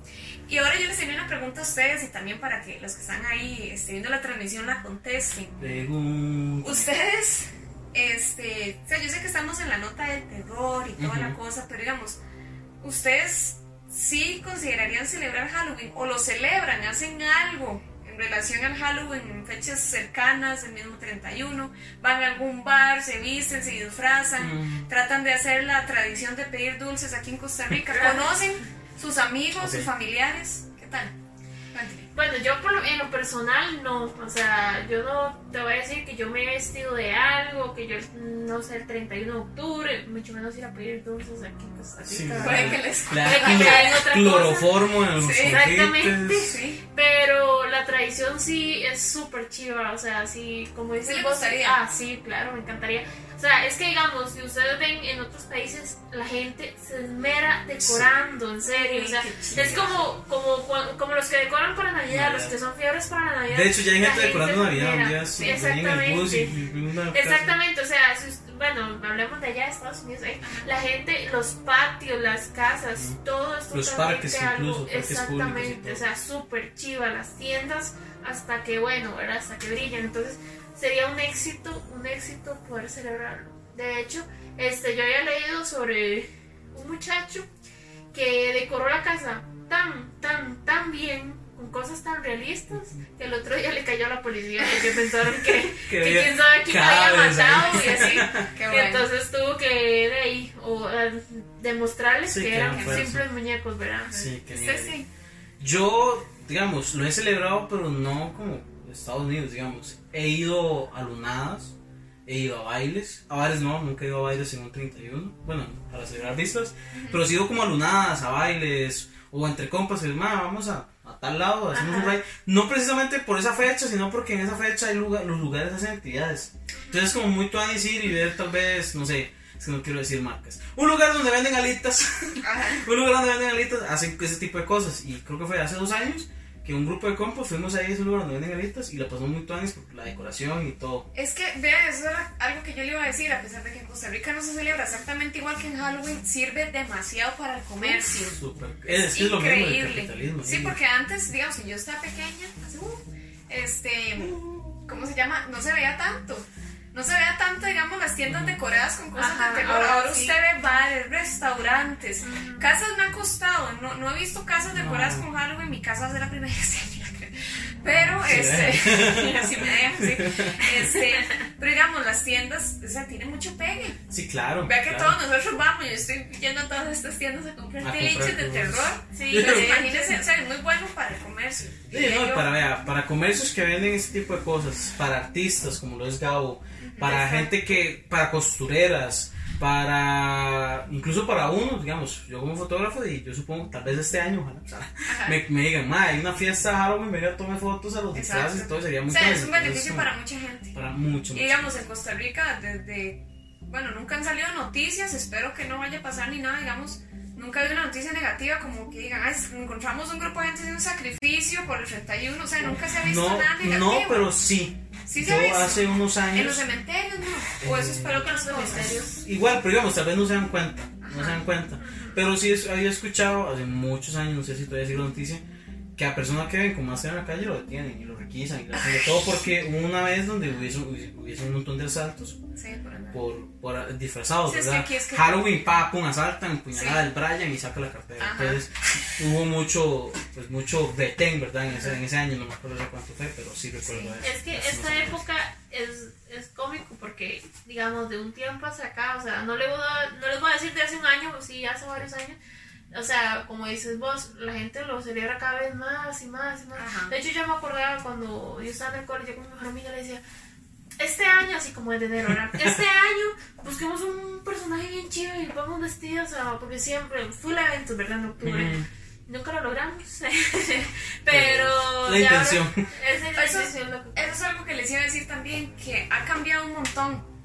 Speaker 5: Y ahora yo les tenía una pregunta a ustedes y también para que los que están ahí este, viendo la transmisión la contesten.
Speaker 3: Pregunta.
Speaker 5: Ustedes, este, o sea, yo sé que estamos en la nota del terror y toda la
Speaker 3: Ujú.
Speaker 5: cosa, pero digamos, ¿ustedes sí considerarían celebrar Halloween o lo celebran, hacen algo en relación al Halloween en fechas cercanas, el mismo 31? ¿Van a algún bar, se visten, se disfrazan,
Speaker 3: Mm.
Speaker 5: tratan de hacer la tradición de pedir dulces aquí en Costa Rica? [LAUGHS] ¿Conocen sus amigos, sus familiares? ¿Qué tal?
Speaker 2: Bueno, yo por lo, en lo personal no, o sea, yo no te voy a decir que yo me he vestido de algo, que yo, no sé, el 31 de octubre, mucho menos ir a pedir dulces aquí en Costa Rica.
Speaker 5: Que les
Speaker 3: La [LAUGHS]
Speaker 2: que otra cosa.
Speaker 3: cloroformo en los
Speaker 5: Sí,
Speaker 2: exactamente.
Speaker 5: Sí.
Speaker 2: Pero la tradición sí es súper chiva, o sea, sí, como dices
Speaker 5: ¿Sí le
Speaker 2: vos,
Speaker 5: gustaría?
Speaker 2: ah, sí, claro, me encantaría. O sea, es que digamos, si ustedes ven en otros países, la gente se esmera decorando, en serio, o sea, es como, como, cua- como los que decoran para Navidad, los
Speaker 3: Navidad.
Speaker 2: que son fiebres para la Navidad.
Speaker 3: De hecho, ya hay gente decorando Navidad. Un
Speaker 2: esmera.
Speaker 3: día sí, venía en el bus y
Speaker 2: Exactamente.
Speaker 3: una.
Speaker 2: Exactamente, o sea, si bueno, hablemos de allá de Estados Unidos, ¿eh? la gente, los patios, las casas, todo esto
Speaker 3: Los parques incluso, parques
Speaker 2: exactamente,
Speaker 3: públicos y todo.
Speaker 2: o sea, súper chiva, las tiendas hasta que, bueno, ¿verdad? hasta que brillan, entonces sería un éxito, un éxito poder celebrarlo. De hecho, este, yo había leído sobre un muchacho que decoró la casa tan, tan, tan bien, con cosas tan realistas, que el otro día le cayó a la policía porque pensaron que, [LAUGHS]
Speaker 3: Que
Speaker 2: que quién sabe quién lo había matado y así. [LAUGHS] Y
Speaker 5: bueno.
Speaker 2: entonces tuvo que de ahí, o eh, demostrarles
Speaker 3: Sí,
Speaker 2: que
Speaker 3: que
Speaker 2: eran simples muñecos, ¿verdad?
Speaker 3: Sí, que
Speaker 5: Usted sí.
Speaker 3: Yo, digamos, lo he celebrado, pero no como Estados Unidos, digamos. He ido a lunadas, he ido a bailes. A bailes no, nunca he ido a bailes en un 31. Bueno, para celebrar vistas. Pero sí he ido como a lunadas, a bailes, o entre compas, y "Ma, vamos a, a tal lado, hacemos un
Speaker 2: Ajá.
Speaker 3: baile. No precisamente por esa fecha, sino porque en esa fecha hay lugar, los lugares hacen actividades. Entonces, es como muy tuanis ir y ver, tal vez, no sé. Es que no quiero decir marcas. Un lugar donde venden alitas. [LAUGHS] un lugar donde venden alitas hacen ese tipo de cosas. Y creo que fue hace dos años que un grupo de compas fuimos ahí a ese lugar donde venden alitas y la pasamos muy tuanis por la decoración y todo.
Speaker 5: Es que, vean, eso era algo que yo le iba a decir, a pesar de que en Costa Rica no se celebra exactamente igual que en Halloween, sirve demasiado para el comercio.
Speaker 3: Súper. Es, que es lo mismo del
Speaker 5: Increíble.
Speaker 3: capitalismo.
Speaker 5: Sí, porque antes, digamos, que yo estaba pequeña, hace, uh, este, ¿cómo se llama? No se veía tanto. No se veía tanto, digamos, las tiendas decoradas con cosas
Speaker 2: Ajá,
Speaker 5: de terror.
Speaker 2: ahora
Speaker 5: Ahora
Speaker 2: sí.
Speaker 5: usted ve bares, restaurantes, casas me han costado. No, no he visto casas decoradas
Speaker 3: No.
Speaker 5: con Halloween. Mi casa va a ser la primera que se la creo. Pero,
Speaker 3: Sí,
Speaker 5: este, [LAUGHS] [LAUGHS] así me deja, sí. Este, pero digamos, las tiendas, o sea, tienen mucho pegue.
Speaker 3: Sí, claro.
Speaker 5: Vea que
Speaker 3: claro.
Speaker 5: todos nosotros vamos, yo estoy yendo a todas estas tiendas a comprar
Speaker 3: comprar
Speaker 5: de terror.
Speaker 2: Sí, sí.
Speaker 5: imagínense, o sea, es muy bueno para el comercio.
Speaker 3: Sí, no,
Speaker 5: yo.
Speaker 3: para, vea, para comercios que venden ese tipo de cosas, para artistas como lo es Gabo, para
Speaker 2: Exacto.
Speaker 3: gente que, para costureras, para, incluso para uno, digamos, yo como fotógrafo y yo supongo tal vez este año, ojalá, o sea, me, me digan, ma, hay una fiesta de Halloween, venga, tome fotos a los disfraces y todo, sería muy
Speaker 5: O sea, es un
Speaker 3: Entonces,
Speaker 5: beneficio
Speaker 3: como
Speaker 5: para mucha gente.
Speaker 3: Para mucho,
Speaker 5: Y
Speaker 3: mucho.
Speaker 5: digamos, en Costa Rica, desde. Bueno, nunca han salido noticias, espero que no vaya a pasar ni nada, digamos. Nunca hay una noticia negativa como que digan, "Ay, encontramos un grupo de gente haciendo un sacrificio por el 31, o sea, nunca se ha visto
Speaker 3: No,
Speaker 5: nada negativo.
Speaker 3: no, pero sí.
Speaker 5: Sí
Speaker 3: yo
Speaker 5: visto.
Speaker 3: hace unos años...
Speaker 5: En los cementerios, no. O eso espero que los cementerios.
Speaker 3: Igual, pero digamos, tal vez no se dan cuenta, no se dan cuenta. Pero sí es- había escuchado hace muchos años, no sé si todavía sigue la noticia, que a personas que ven con máscara en la calle lo detienen y lo requisan y lo hacen de todo porque hubo una vez donde hubiese, hubiese un montón de asaltos
Speaker 5: Sí, por
Speaker 3: por, disfrazados,
Speaker 5: Sí, es que
Speaker 3: ¿verdad?
Speaker 5: es que-
Speaker 3: Halloween, pa, pum, asaltan, puñalada
Speaker 5: Sí.
Speaker 3: del Brian y saca la cartera.
Speaker 5: Ajá.
Speaker 3: Entonces hubo mucho, pues mucho detén, ¿verdad? En ese, en ese año, no me acuerdo cuánto fue, pero sí recuerdo eso.
Speaker 2: Es que esta época es, es cómico porque, digamos, de un tiempo hacia acá, o sea, no, le voy a- no les voy a decir de hace un año, o sí, hace varios años, o sea, como dices vos, la gente lo celebra cada vez más y más y más.
Speaker 5: Ajá.
Speaker 2: De hecho, yo me acordaba cuando yo estaba en el colegio con mi mejor amiga, le decía, este año, así como desde enero, ¿verdad? [LAUGHS] Este año busquemos un personaje bien chido y vamos vestidos, o sea, porque siempre, full eventos, ¿verdad? En octubre.
Speaker 3: Mm.
Speaker 2: Nunca lo logramos. [LAUGHS] Pero.
Speaker 3: La
Speaker 2: ya
Speaker 3: intención. [LAUGHS]
Speaker 2: ahora- esa
Speaker 5: Eso- Eso es algo que les iba a decir también, que ha cambiado un montón.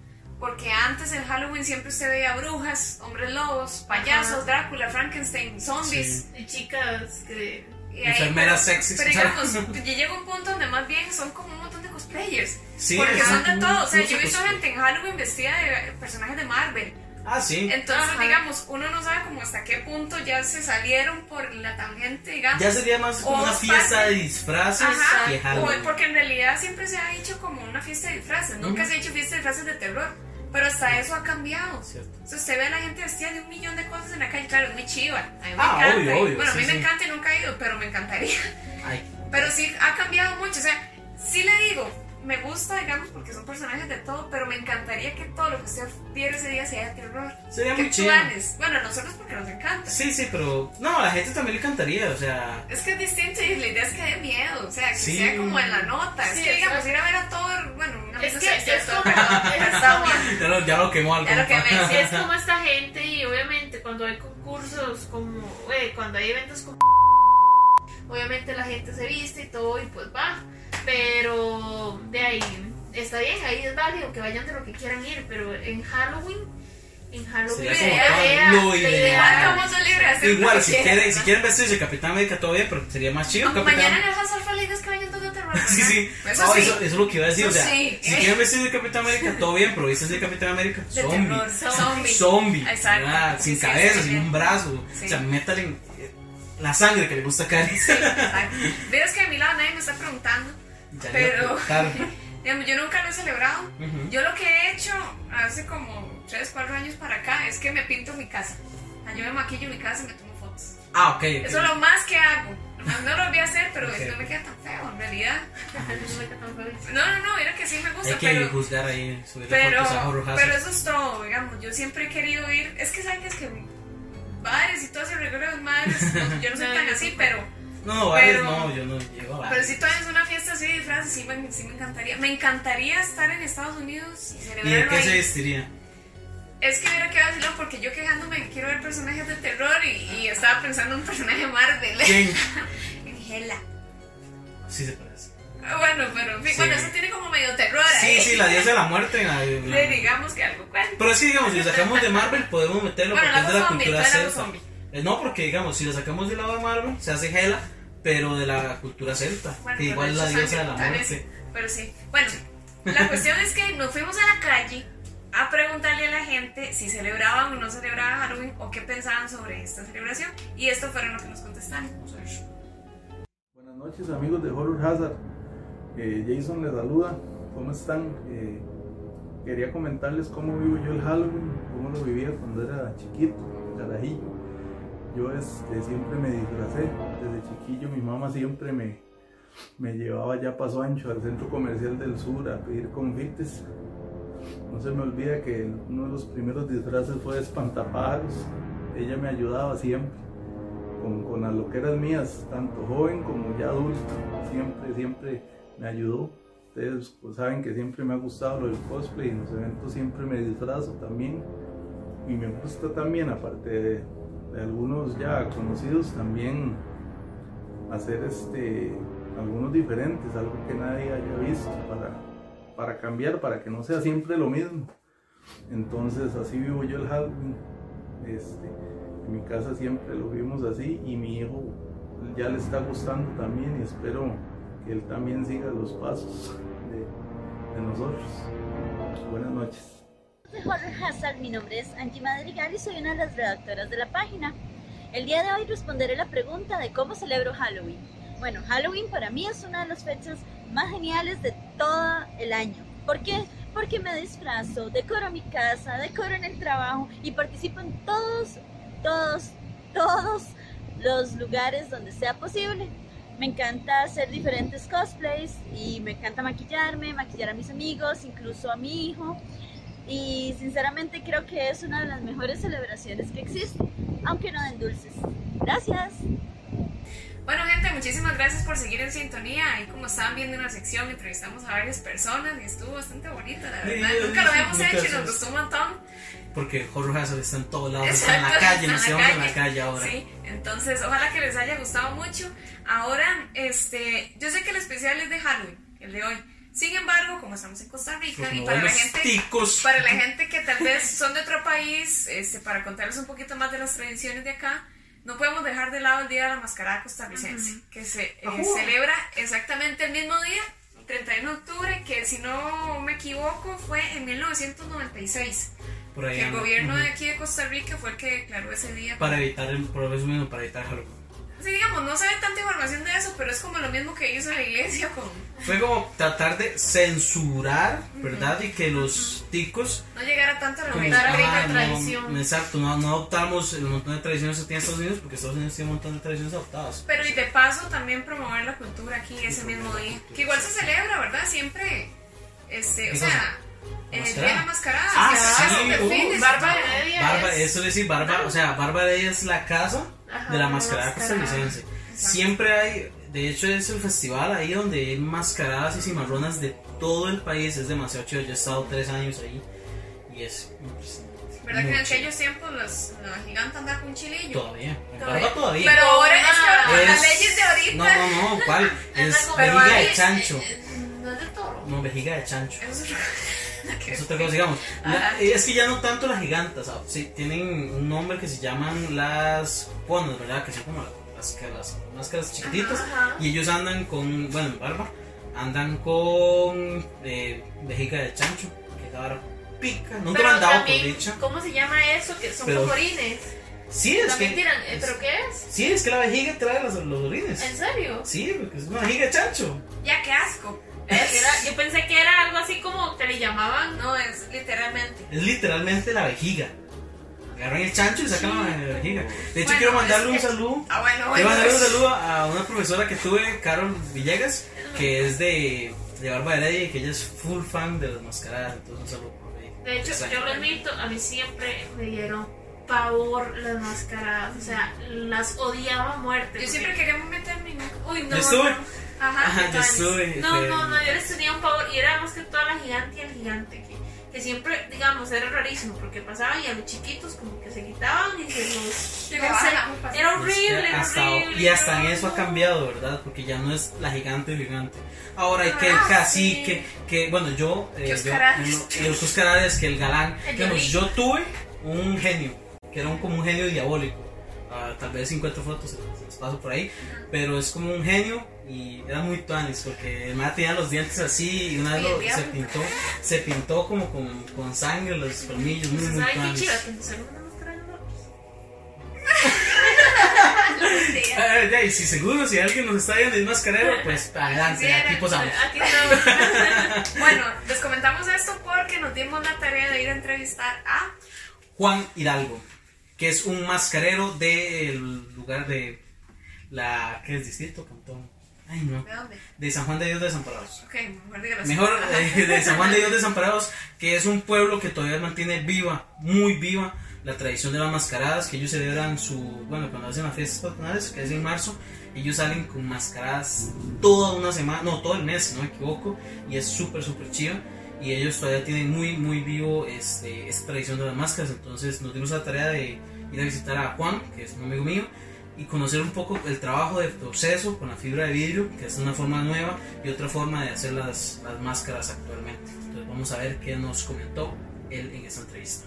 Speaker 5: Porque antes en Halloween siempre usted veía brujas, hombres lobos, payasos,
Speaker 2: Ajá.
Speaker 5: Drácula, Frankenstein, zombies.
Speaker 2: Y chicas que.
Speaker 5: y
Speaker 3: Enfermeras
Speaker 5: pero-
Speaker 3: sexys.
Speaker 5: Pero digamos, [LAUGHS] ya llega un punto donde más bien son como un montón de cosplayers.
Speaker 3: Sí,
Speaker 5: porque
Speaker 3: es
Speaker 5: son de todo. O sea, yo he visto
Speaker 3: cosplay.
Speaker 5: gente en Halloween vestida de personajes de Marvel.
Speaker 3: Ah, sí.
Speaker 5: Entonces,
Speaker 2: Ajá.
Speaker 5: digamos, uno no sabe como hasta qué punto ya se salieron por la tangente, digamos.
Speaker 3: Ya sería más como
Speaker 5: O
Speaker 3: una
Speaker 5: es
Speaker 3: fiesta
Speaker 5: parte-
Speaker 3: de disfraces
Speaker 5: Ajá,
Speaker 3: que
Speaker 5: o
Speaker 3: Halloween.
Speaker 5: porque en realidad siempre se ha hecho como una fiesta de disfraces, nunca se ha hecho fiesta de disfraces de terror, pero hasta eso ha cambiado.
Speaker 3: Cierto.
Speaker 5: Usted ve a la gente vestida de un millón de cosas en la calle, claro, es muy chiva, a mí me
Speaker 3: Ah,
Speaker 5: encanta,
Speaker 3: obvio,
Speaker 5: y-
Speaker 3: obvio,
Speaker 5: bueno, a mí
Speaker 3: sí,
Speaker 5: me encanta y nunca he ido, pero me encantaría,
Speaker 3: Ay,
Speaker 5: pero sí ha cambiado mucho, o sea, sí le digo, me gusta, digamos, porque son personajes de todo, pero me encantaría que todo lo que usted viera ese día sea de terror.
Speaker 3: sería
Speaker 5: ¿Qué
Speaker 3: muy chido.
Speaker 5: planes? Bueno, nosotros porque nos encanta.
Speaker 3: Sí, sí, pero no, a la gente también le encantaría, o sea,
Speaker 5: Es que es distinto y la idea es que dé miedo, o sea, que
Speaker 3: Sí.
Speaker 5: sea como en la nota.
Speaker 2: Sí,
Speaker 5: es que digamos, ir a ver a Thor, bueno, una
Speaker 2: Es
Speaker 5: cosa
Speaker 2: que es Es como- [LAUGHS]
Speaker 3: ya lo, ya lo quemó algo.
Speaker 5: Ya lo quemé,
Speaker 2: Sí, es como esta gente y obviamente cuando hay concursos como, eh, cuando hay eventos como, obviamente la gente se viste y todo y pues va, pero de ahí está bien, ahí es válido que vayan de lo que quieran ir, pero en Halloween, en Halloween
Speaker 3: Sería como lo ideal.
Speaker 2: idea-
Speaker 5: ¿Cuánto vamos a libre hacer
Speaker 3: Igual, si quieren, si quieren vestirse de Capitán América todavía, pero sería más chido.
Speaker 5: Aunque
Speaker 3: Capitán
Speaker 5: mañana en el House Alpha Ladies que vayan todo de terror. [LAUGHS]
Speaker 3: Sí, sí.
Speaker 5: Eso
Speaker 3: No,
Speaker 5: sí.
Speaker 3: Eso, eso es lo que iba a decir.
Speaker 5: Eso
Speaker 3: o sea,
Speaker 5: sí.
Speaker 3: si quieren vestir de Capitán América, [LAUGHS] todo bien, pero visten de Capitán América,
Speaker 5: De
Speaker 3: zombie.
Speaker 5: terror, zombie.
Speaker 3: Zombie.
Speaker 5: Exacto.
Speaker 3: ¿verdad? Sin
Speaker 5: Sí, sí,
Speaker 3: cabeza,
Speaker 5: sí,
Speaker 3: sin
Speaker 5: sí.
Speaker 3: un brazo.
Speaker 5: Sí.
Speaker 3: O sea, métale eh, la sangre que le gusta a Cari.
Speaker 5: Exacto. Vieras que a mi lado nadie me está preguntando.
Speaker 3: Ya
Speaker 5: Pero-. [LAUGHS] Digamos, yo nunca lo he celebrado.
Speaker 3: Ujú.
Speaker 5: Yo lo que he hecho hace como 3, 4 años para acá es que me pinto mi casa. Yo me maquillo mi casa y me tomo fotos.
Speaker 3: Ah, ok. ok.
Speaker 5: Eso es lo más que hago. No lo voy a hacer, pero
Speaker 3: Ok.
Speaker 5: no me queda tan feo en realidad.
Speaker 2: No feliz. [LAUGHS]
Speaker 5: No, no, no, mira que sí me gusta,
Speaker 3: Hay que
Speaker 5: pero,
Speaker 3: juzgar ahí, subir
Speaker 5: pero,
Speaker 3: fotos
Speaker 5: pero eso es todo, digamos. Yo siempre he querido ir. Es que saben que es que bares y todo ese regalo de madres, no, [LAUGHS] yo no soy tan así, pero,
Speaker 3: No,
Speaker 5: pero-
Speaker 3: no, yo no llego a
Speaker 5: pero
Speaker 3: varios.
Speaker 5: si todavía es una fiesta así de disfraces, sí me, sí me encantaría. Me encantaría estar en Estados Unidos y
Speaker 3: ¿Y de qué se vestiría?
Speaker 5: Es que mira que vacilón porque yo quejándome que quiero ver personajes de terror y, y estaba pensando en un personaje Marvel.
Speaker 3: ¿Quién? [LAUGHS]
Speaker 5: en Hela.
Speaker 3: Sí se parece.
Speaker 5: Bueno, pero en fin,
Speaker 3: Sí.
Speaker 5: bueno, eso tiene como medio terror
Speaker 3: Sí,
Speaker 5: ahí.
Speaker 3: sí, la diosa de la muerte. la-
Speaker 5: Le digamos que algo cuenta.
Speaker 3: Pero que, digamos, si lo sacamos de Marvel, podemos meterlo
Speaker 5: Bueno,
Speaker 3: porque es de
Speaker 5: la
Speaker 3: cultura
Speaker 5: tú
Speaker 3: celta. Eh, No, porque, digamos, si lo sacamos del lado de Marvel, se hace Hela, pero de la cultura celta.
Speaker 5: Bueno,
Speaker 3: que igual es la diosa de la muerte.
Speaker 5: Pero sí. Bueno, la cuestión es que nos fuimos a la calle a preguntarle a la gente si celebraban o no celebraban Halloween o qué pensaban sobre esta celebración. Y esto fueron lo que nos contestaron.
Speaker 7: Buenas noches amigos de Horror Hazard. Eh, Jason les saluda. ¿Cómo están? Eh, quería comentarles cómo vivo yo el Halloween, cómo lo vivía cuando era chiquito, carajillo. Yo este, siempre me disfracé. Desde chiquillo mi mamá siempre me, me llevaba ya paso ancho al centro comercial del sur a pedir confites. No se me olvida que uno de los primeros disfraces fue de espantapájaros. Ella me ayudaba siempre con, con las loqueras mías, tanto joven como ya adulto. Siempre, siempre me ayudó. Ustedes pues, saben que siempre me ha gustado lo del cosplay y en los eventos siempre me disfrazo también. Y me gusta también, aparte de, de algunos ya conocidos, también hacer este, algunos diferentes, algo que nadie haya visto para, para cambiar, para que no sea siempre lo mismo. Entonces así vivo yo el Halloween. Este, en mi casa siempre lo vimos así y mi hijo ya le está gustando también y espero que él también siga los pasos de, de nosotros. Buenas noches.
Speaker 8: De Hazard, mi nombre es Angie Madrigal y soy una de las redactoras de la página. El día de hoy responderé la pregunta de cómo celebro Halloween. Bueno, Halloween para mí es una de las fechas más geniales de todo el año. ¿Por qué? Porque me disfrazo, decoro mi casa, decoro en el trabajo y participo en todos, todos, todos los lugares donde sea posible. Me encanta hacer diferentes cosplays y me encanta maquillarme, maquillar a mis amigos, incluso a mi hijo y sinceramente creo que es una de las mejores celebraciones que existe, aunque no den dulces. Gracias.
Speaker 5: Bueno, gente, muchísimas gracias por seguir en sintonía. Ahí, como estaban viendo en la sección, entrevistamos a varias personas y estuvo bastante bonito, la verdad.
Speaker 3: Sí,
Speaker 5: Nunca lo habíamos hecho y nos gustó un montón.
Speaker 3: porque Horror Hazard está en todos lados, está en la calle, nos llevamos en la
Speaker 5: calle.
Speaker 3: calle ahora.
Speaker 5: Sí, entonces ojalá que les haya gustado mucho. Ahora, este, yo sé que el especial es de Halloween, el de hoy. Sin embargo, como estamos en Costa Rica
Speaker 3: Los
Speaker 5: y para la gente
Speaker 3: ticos.
Speaker 5: para la gente que tal vez son de otro país, este, para contarles un poquito más de las tradiciones de acá, no podemos dejar de lado el Día de la Mascarada Costarricense, que se eh, celebra exactamente el mismo día, el 31 de octubre, que si no me equivoco fue en 1996.
Speaker 3: Por ahí
Speaker 5: Que el gobierno
Speaker 3: Ujú.
Speaker 5: de aquí de Costa Rica fue el que declaró ese día.
Speaker 3: Para evitar el por eso mismo, para evitar Halloween.
Speaker 5: Sí, digamos, no sabe tanta información de eso, pero es como lo mismo que hizo la iglesia con...
Speaker 3: Fue como tratar de censurar, ¿verdad? Y que los ticos
Speaker 5: No llegara tanto a la
Speaker 3: no,
Speaker 2: tradición.
Speaker 3: exacto, no, no adoptamos el montón de tradiciones que tiene Estados Unidos, porque Estados Unidos tiene un montón de tradiciones adoptadas.
Speaker 5: Pero y de paso también promover la cultura aquí ese mismo día. Que igual se celebra, ¿verdad? Siempre, este, o
Speaker 3: ¿Qué
Speaker 5: sea, el día de la mascarada.
Speaker 3: Ah, sí, uh,
Speaker 2: Barba. Heredia
Speaker 3: Barba,
Speaker 2: es-
Speaker 3: eso es decir, Barba, o sea, Barba de ella es la casa
Speaker 2: Ajá,
Speaker 3: de la mascarada costarricense. Siempre hay, de hecho es el festival ahí donde hay mascaradas y cimarronas de todo el país, es demasiado chido, yo he estado tres años ahí y es impresionante.
Speaker 5: ¿Verdad que en aquellos tiempos los, la gigante andaba con chilillo?
Speaker 3: Todavía,
Speaker 5: Todavía.
Speaker 3: Todavía.
Speaker 5: Pero ahora es que ahora las leyes de ahorita.
Speaker 3: No, no, no, ¿cuál? [LAUGHS] Es vejiga de chancho.
Speaker 2: No es de toro.
Speaker 3: No, vejiga de chancho.
Speaker 5: Es
Speaker 3: Es otra cosa, digamos. La-
Speaker 5: Ajá.
Speaker 3: es que ya no tanto las gigantas, ¿sabes? Sí, tienen un nombre que se llaman las ponas, ¿verdad? Que son como las, las máscaras chiquititas.
Speaker 2: Ajá.
Speaker 3: Y ellos andan con, bueno, en barba, andan con eh, vejiga de chancho, que ahora pica. Nunca
Speaker 2: Pero
Speaker 3: me han dado por
Speaker 2: también,
Speaker 3: dicha.
Speaker 2: ¿Cómo se llama eso? Que son
Speaker 3: Pero-
Speaker 2: como orines.
Speaker 3: Sí, es
Speaker 2: También
Speaker 3: que.
Speaker 2: tiran. eh, ¿Pero qué es?
Speaker 3: Sí, es que la vejiga trae los, los orines.
Speaker 2: ¿En serio?
Speaker 3: Sí, porque es una vejiga de chancho.
Speaker 5: Ya, qué asco.
Speaker 2: Era- yo pensé que era algo así como que le llamaban.
Speaker 5: No, es literalmente.
Speaker 3: Es literalmente la vejiga. Agarran el chancho y sacan la vejiga. De hecho,
Speaker 5: Bueno,
Speaker 3: quiero mandarle un
Speaker 5: que-
Speaker 3: saludo.
Speaker 5: Ah, bueno,
Speaker 3: Quiero
Speaker 5: bueno.
Speaker 3: mandarle un saludo a una profesora que tuve, Carol Villegas, que es de, de Barba Heredia y que ella es full fan de las mascaradas. Entonces, un saludo por ahí.
Speaker 2: De hecho,
Speaker 3: Exacto.
Speaker 2: yo lo admito, a mí siempre me dieron pavor las mascaradas. O sea, las odiaba a muerte.
Speaker 5: Yo
Speaker 2: porque-
Speaker 5: siempre quería meterme en... Uy, no.
Speaker 3: Yo estuve.
Speaker 5: no. Ajá,
Speaker 3: estuve.
Speaker 2: No, no, no, yo les tenía un pavor y era más que toda la gigante y el gigante que, que siempre, digamos, era rarísimo porque pasaban y a los chiquitos como que se quitaban y se los... No sé,
Speaker 5: fácil.
Speaker 2: era
Speaker 3: Es que
Speaker 2: horrible, era
Speaker 3: hasta-
Speaker 2: horrible.
Speaker 3: y hasta en eso ha cambiado, ¿verdad? Porque ya no es la gigante el gigante. Ahora hay que el
Speaker 2: Ah,
Speaker 3: cacique, que bueno, yo. eh,
Speaker 5: Que
Speaker 3: yo- el Oscar Arias, que el galán.
Speaker 2: El
Speaker 3: Digamos, yo tuve un genio, que era un, como un genio diabólico. Ah, tal vez 50 fotos se se las paso por ahí, pero es como un genio y era muy tuanis porque el man tenía los dientes así y una vez lo-
Speaker 5: el
Speaker 3: se pintó, se pintó como con, con sangre los colmillos, muy,
Speaker 2: ¿Se
Speaker 3: muy
Speaker 2: qué
Speaker 3: tuanis.
Speaker 2: Que.
Speaker 3: Ah, [LAUGHS] ya, y si seguro, si alguien nos está viendo es mascarero, pues adelante,
Speaker 5: Sí,
Speaker 3: aquí posamos.
Speaker 2: Aquí estamos. [LAUGHS]
Speaker 5: Bueno, les comentamos esto porque nos dimos la tarea de ir a entrevistar a...
Speaker 3: Juan Hidalgo, que es un mascarero del lugar de la. ¿Qué es distrito? Cantón. Ay, no.
Speaker 5: ¿De dónde?
Speaker 3: De San Juan de Dios Desamparados.
Speaker 5: Ok, mejor dígalo.
Speaker 3: Mejor eh, de San Juan de Dios Desamparados, que es un pueblo que todavía mantiene viva, muy viva, la tradición de las mascaradas, que ellos celebran su. Bueno, cuando hacen las fiestas patronales, que es en marzo, ellos salen con mascaradas toda una semana, no, todo el mes, si no me equivoco, y es súper, súper chido. Y ellos todavía tienen muy, muy vivo este, esta tradición de las máscaras. Entonces nos dimos la tarea de ir a visitar a Juan, que es un amigo mío, y conocer un poco el trabajo de proceso con la fibra de vidrio, que es una forma nueva y otra forma de hacer las, las máscaras actualmente. Entonces vamos a ver qué nos comentó él en esta entrevista.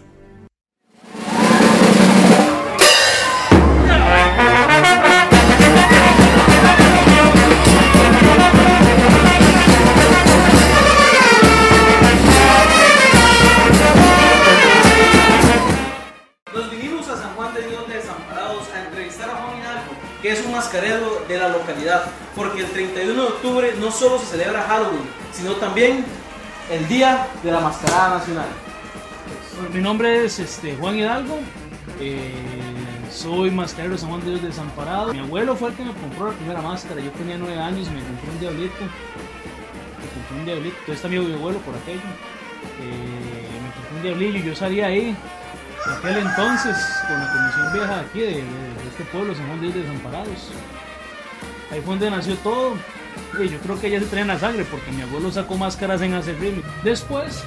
Speaker 3: De Desamparados a entrevistar a Juan Hidalgo, que es un mascarero de la localidad, porque el 31 de octubre no solo se celebra Halloween, sino también el Día de la Mascarada Nacional.
Speaker 9: Mi nombre es este, Juan Hidalgo, eh, soy mascarero de San Juan de Dios Desamparado. Mi abuelo fue el que me compró la primera máscara, yo tenía nueve años y me compró un diablito. Me compró un diablito, está mi abuelo por aquello. Eh, me compró un diablillo y yo salía ahí, en aquel entonces, con la comisión vieja aquí, de, de- de este pueblo, San Juan de Desamparados. Ahí fue donde nació todo. Y yo creo que ya se traen la sangre porque mi abuelo sacó máscaras en Acerril. Después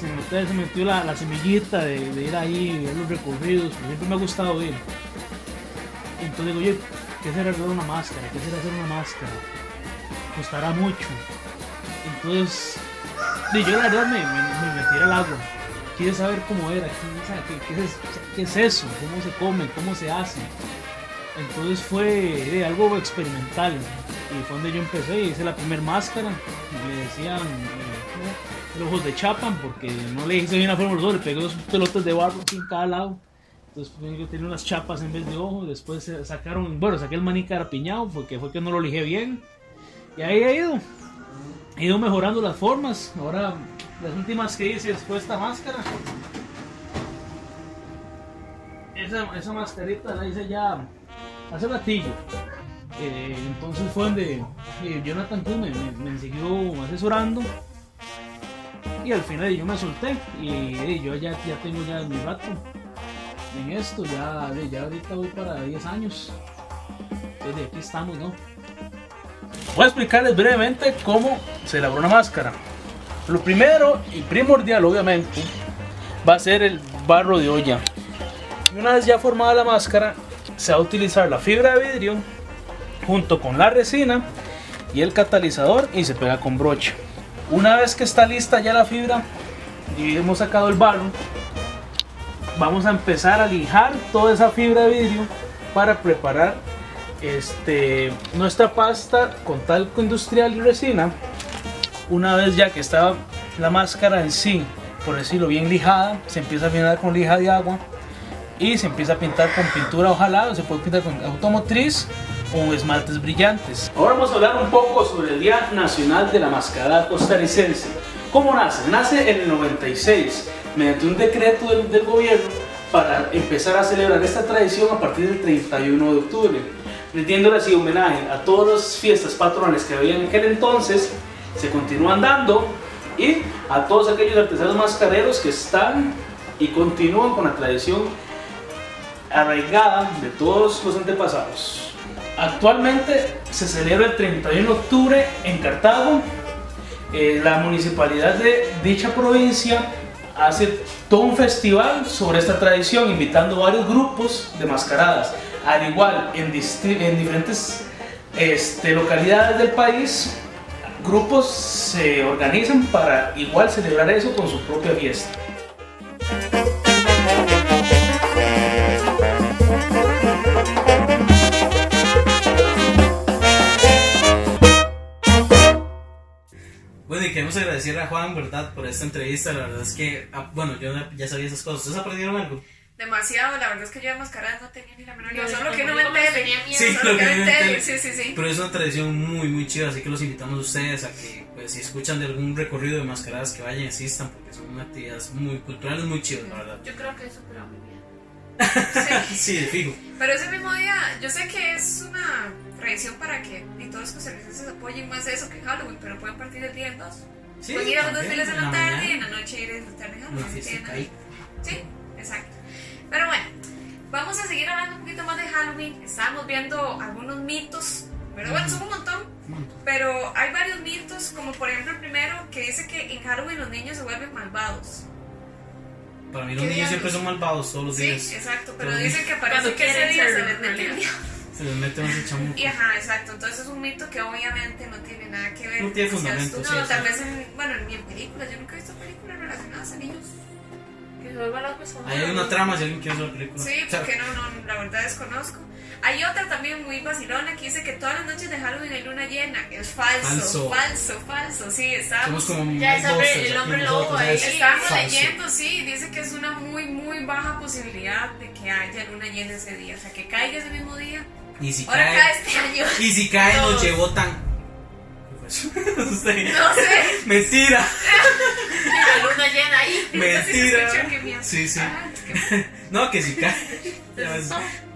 Speaker 9: se metió, se metió la, semillita de, ir ahí, ver los recorridos, siempre me ha gustado ir. Entonces digo, oye, ¿qué será arreglar una máscara? ¿Qué será hacer una máscara? Costará mucho. Entonces, y yo la verdad me, me, me metí al agua. Quise saber cómo era, qué, qué- es, qué es eso, cómo se come, cómo se hace. Entonces fue algo experimental. Y fue donde yo empecé y hice la primera máscara. y decían eh, ojos de Chapan porque no le hice bien la forma le pegué dos pelotas de barro en cada lado. Entonces pues, yo tenía unas chapas en vez de ojos. Después sacaron, bueno, saqué el maní carapiñado porque fue que no lo lijé bien. Y ahí he ido. He ido mejorando las formas. Ahora las últimas que hice fue esta máscara. Esa, esa mascarita la hice ya hace ratillo. Eh, entonces fue donde eh, Jonathan Cruz me, me- siguió asesorando y al final yo me solté y eh, yo ya, ya tengo ya mi rato en esto, ya, ya ahorita voy para 10 años. Entonces aquí estamos, ¿no? Voy a explicarles brevemente cómo se elabora una máscara. Lo primero y primordial, obviamente, va a ser el barro de olla. Y una vez ya formada la máscara, se va a utilizar la fibra de vidrio junto con la resina y el catalizador y se pega con brocha. Una vez que está lista ya la fibra y hemos sacado el barro, vamos a empezar a lijar toda esa fibra de vidrio para preparar este, nuestra pasta con talco industrial y resina. Una vez ya que está la máscara en sí, por decirlo bien lijada, se empieza a pintar con lija de agua y se empieza a pintar con pintura ojalá, se puede pintar con automotriz o esmaltes brillantes. Ahora vamos a hablar un poco sobre el Día Nacional de la Mascarada Costarricense. ¿Cómo nace? Nace en el 96 mediante un decreto del, del gobierno para empezar a celebrar esta tradición a partir del 31 de octubre, rindiéndole así homenaje a todas las fiestas patronales que había en aquel entonces, se continúan dando y a todos aquellos artesanos mascareros que están y continúan con la tradición arraigada de todos los antepasados. Actualmente se celebra el 31 de octubre en Cartago. Eh, la municipalidad de dicha provincia hace todo un festival sobre esta tradición, invitando varios grupos de mascaradas. Al igual, en, en diferentes este, localidades del país, grupos se organizan para igual celebrar eso con su propia fiesta.
Speaker 3: Bueno, y queremos agradecerle a Juan, ¿verdad?, por esta entrevista. La verdad es que, ah, bueno, yo ya sabía esas cosas. ¿Ustedes aprendieron algo?
Speaker 5: Demasiado, la verdad es que yo de mascaradas no tenía ni la menor idea, solo que no me entere.
Speaker 3: Sí,
Speaker 5: solo
Speaker 3: lo
Speaker 5: que
Speaker 3: no me
Speaker 5: sí, sí, sí.
Speaker 3: Pero es una tradición muy, muy chida, así que los invitamos a ustedes a que, pues, si escuchan de algún recorrido de mascaradas, que vayan y asistan, porque son actividades muy culturales, muy chidas, la verdad.
Speaker 2: Yo creo que eso superó mi vida.
Speaker 5: Sí.
Speaker 3: Sí, de fijo.
Speaker 5: Pero ese mismo día, yo sé que es una tradición para que y todos los costarricenses apoyen más eso que Halloween, pero pueden partir del día en dos.
Speaker 3: Sí,
Speaker 5: pueden ir a los dos filas en la
Speaker 3: la
Speaker 5: tarde
Speaker 3: mañana.
Speaker 5: y en la noche ir a disfrutar de Halloween.
Speaker 3: ahí.
Speaker 5: Sí, exacto. Pero bueno, vamos a seguir hablando un poquito más de Halloween. Estábamos viendo algunos mitos, pero bueno, son un montón. Pero hay varios mitos, como por ejemplo el primero que dice que en Halloween los niños se vuelven malvados.
Speaker 3: Para mí los
Speaker 5: ¿Qué
Speaker 3: niños siempre son malvados todos los
Speaker 5: Sí,
Speaker 3: días.
Speaker 5: exacto, pero
Speaker 3: Todos
Speaker 5: dicen que parece que ese día se les mete el diablo.
Speaker 3: Se les mete más el chamuco.
Speaker 5: Y ajá, exacto. Entonces es un mito que obviamente no tiene nada que ver.
Speaker 3: No tiene fundamento, sí,
Speaker 5: No,
Speaker 3: sí.
Speaker 5: tal vez en, bueno, ni en películas. Yo nunca he visto películas relacionadas a niños.
Speaker 2: Que se vuelva loco es como
Speaker 3: Ahí hay una trama si alguien quiere ver la película.
Speaker 5: Sí, porque no, no, la verdad desconozco. Hay otra también muy vacilona que dice que todas las noches de Halloween hay luna llena. Es falso,
Speaker 3: Falso.
Speaker 5: falso, falso. Sí, estábamos,
Speaker 3: Somos como
Speaker 2: Ya es hombre- el hombre lobo ahí.
Speaker 5: estábamos
Speaker 3: Falso.
Speaker 5: leyendo, sí, dice que es una muy, muy baja posibilidad de que haya luna llena ese día. O sea, que caiga ese mismo día.
Speaker 3: Y si
Speaker 5: Ahora
Speaker 3: cae,
Speaker 5: cae este año.
Speaker 3: y si cae nos [LAUGHS] llevó tan. ¿Qué fue eso? Usted-
Speaker 5: No sé.
Speaker 3: Mentira,
Speaker 2: La luna llena ahí.
Speaker 3: Mentira. Sí, sí.
Speaker 5: Ah, [LAUGHS] qué-
Speaker 3: No, que si cae.
Speaker 2: Entonces,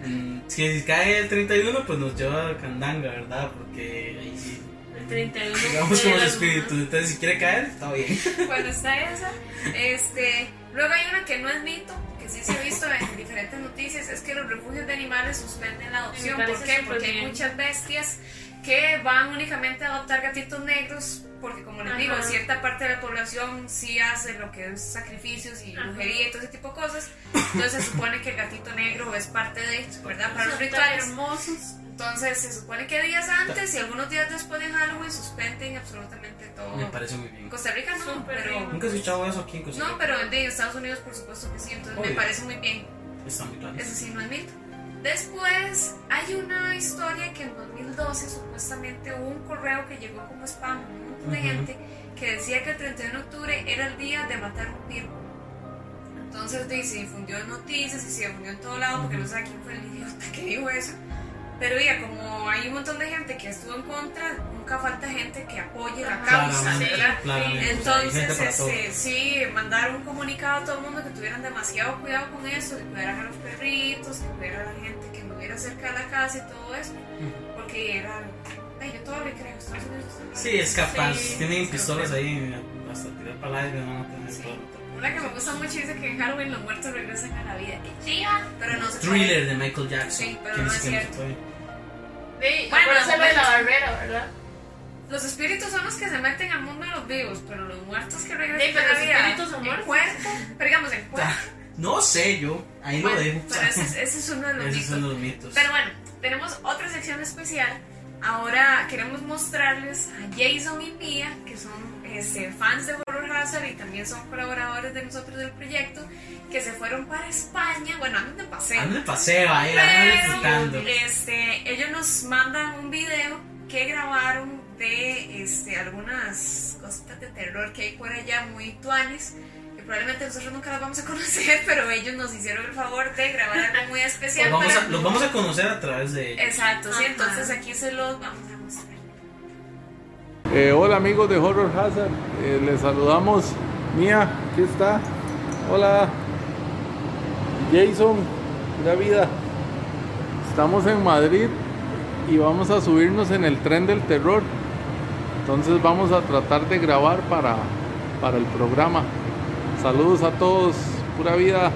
Speaker 3: mm, si cae el 31, pues nos lleva a Candanga, ¿verdad? Porque ahí sí.
Speaker 2: El 31.
Speaker 3: Digamos como los espíritus. Entonces, si quiere caer, está bien. [LAUGHS]
Speaker 5: Bueno, está esa. Este, luego hay una que no es mito, que sí se ha visto en diferentes noticias, es que los refugios de animales suspenden la adopción. ¿Por qué? Porque hay
Speaker 2: bien.
Speaker 5: muchas bestias que van únicamente a adoptar gatitos negros porque como les
Speaker 2: Ajá.
Speaker 5: digo, cierta parte de la población sí hace lo que es sacrificios y
Speaker 2: Ajá.
Speaker 5: brujería y todo ese tipo de cosas. Entonces se supone que el gatito negro es parte de esto, ¿verdad? Para los rituales.
Speaker 2: hermosos.
Speaker 5: Entonces se supone que días antes y algunos días después de Halloween suspenden absolutamente todo.
Speaker 3: Me parece muy bien.
Speaker 5: En Costa Rica no,
Speaker 2: Súper
Speaker 5: pero...
Speaker 2: bien.
Speaker 3: Nunca he escuchado eso aquí en Costa
Speaker 5: No,
Speaker 3: Rica.
Speaker 5: pero en Estados Unidos por supuesto que sí, entonces me
Speaker 3: Obvio.
Speaker 5: parece muy bien.
Speaker 3: Está muy claro.
Speaker 5: Eso sí, no es mito. Después hay una historia que en 2012 supuestamente hubo un correo que llegó como spam a un montón de
Speaker 3: Ujú.
Speaker 5: gente que decía que el 31 de octubre era el día de matar un virgo. Entonces se difundió en noticias y se difundió en todo lado porque no sé quién fue el idiota que dijo eso. Pero ya, como hay un montón de gente que estuvo en contra, nunca falta gente que apoye la causa,
Speaker 3: Claramente,
Speaker 5: ¿verdad?
Speaker 3: claramente.
Speaker 5: Entonces, este, sí, mandaron un comunicado a todo el mundo que tuvieran demasiado cuidado con eso, que cuidaran a los perritos, que cuidaran a la gente que no viera cerca de la casa y todo eso, porque era. Ay, yo todo le creo, Estados Unidos
Speaker 3: Sí, es capaz.
Speaker 5: Sí,
Speaker 3: Tienen pistolas
Speaker 5: capaz.
Speaker 3: ahí hasta tirar para el aire. tener
Speaker 5: Sí.
Speaker 3: todo.
Speaker 5: Una que me gusta mucho dice que en Halloween los muertos regresan a la vida. ¡Qué chiva! Pero no se puede.
Speaker 3: Thriller de Michael Jackson.
Speaker 5: Sí, pero no es cierto.
Speaker 3: puede.
Speaker 2: Sí,
Speaker 5: Bueno,
Speaker 2: acuérdense lo de la
Speaker 5: bueno.
Speaker 2: barrera, ¿verdad?
Speaker 5: Los espíritus son los que se meten al mundo de los vivos, pero los muertos que regresan
Speaker 2: Sí, pero los
Speaker 5: vida.
Speaker 2: espíritus son muertos.
Speaker 5: cuerpo, pero digamos en cuerpo.
Speaker 3: No sé yo. Ahí
Speaker 5: Bueno,
Speaker 3: lo dejo.
Speaker 5: pero ese, es- ese es uno de los [LAUGHS] mitos.
Speaker 3: son los mitos.
Speaker 5: Pero bueno, tenemos otra sección especial. Ahora queremos mostrarles a Jason y Mia, que son este, fans de Horror Hazard y también son colaboradores de nosotros del proyecto, que se fueron para España. Bueno, andan de paseo.
Speaker 3: Ando de paseo ahí, ando disfrutando.
Speaker 5: Este, ellos nos mandan un video que grabaron de este, algunas cositas de terror que hay por allá muy tuanes. Que probablemente nosotros nunca las vamos a [LAUGHS] conocer, pero ellos nos hicieron el favor de grabar algo muy especial.
Speaker 3: Los vamos,
Speaker 5: para-
Speaker 3: a, los vamos a conocer a través de.
Speaker 5: Exacto, sí,
Speaker 2: Ajá.
Speaker 5: entonces aquí se los vamos a.
Speaker 7: Eh, hola amigos de Horror Hazard, Eh, les saludamos. Mía, aquí está. Hola. Jason, la vida. Estamos en Madrid y vamos a subirnos en el tren del terror. Entonces vamos a tratar de grabar para, para el programa. Saludos a todos, pura vida.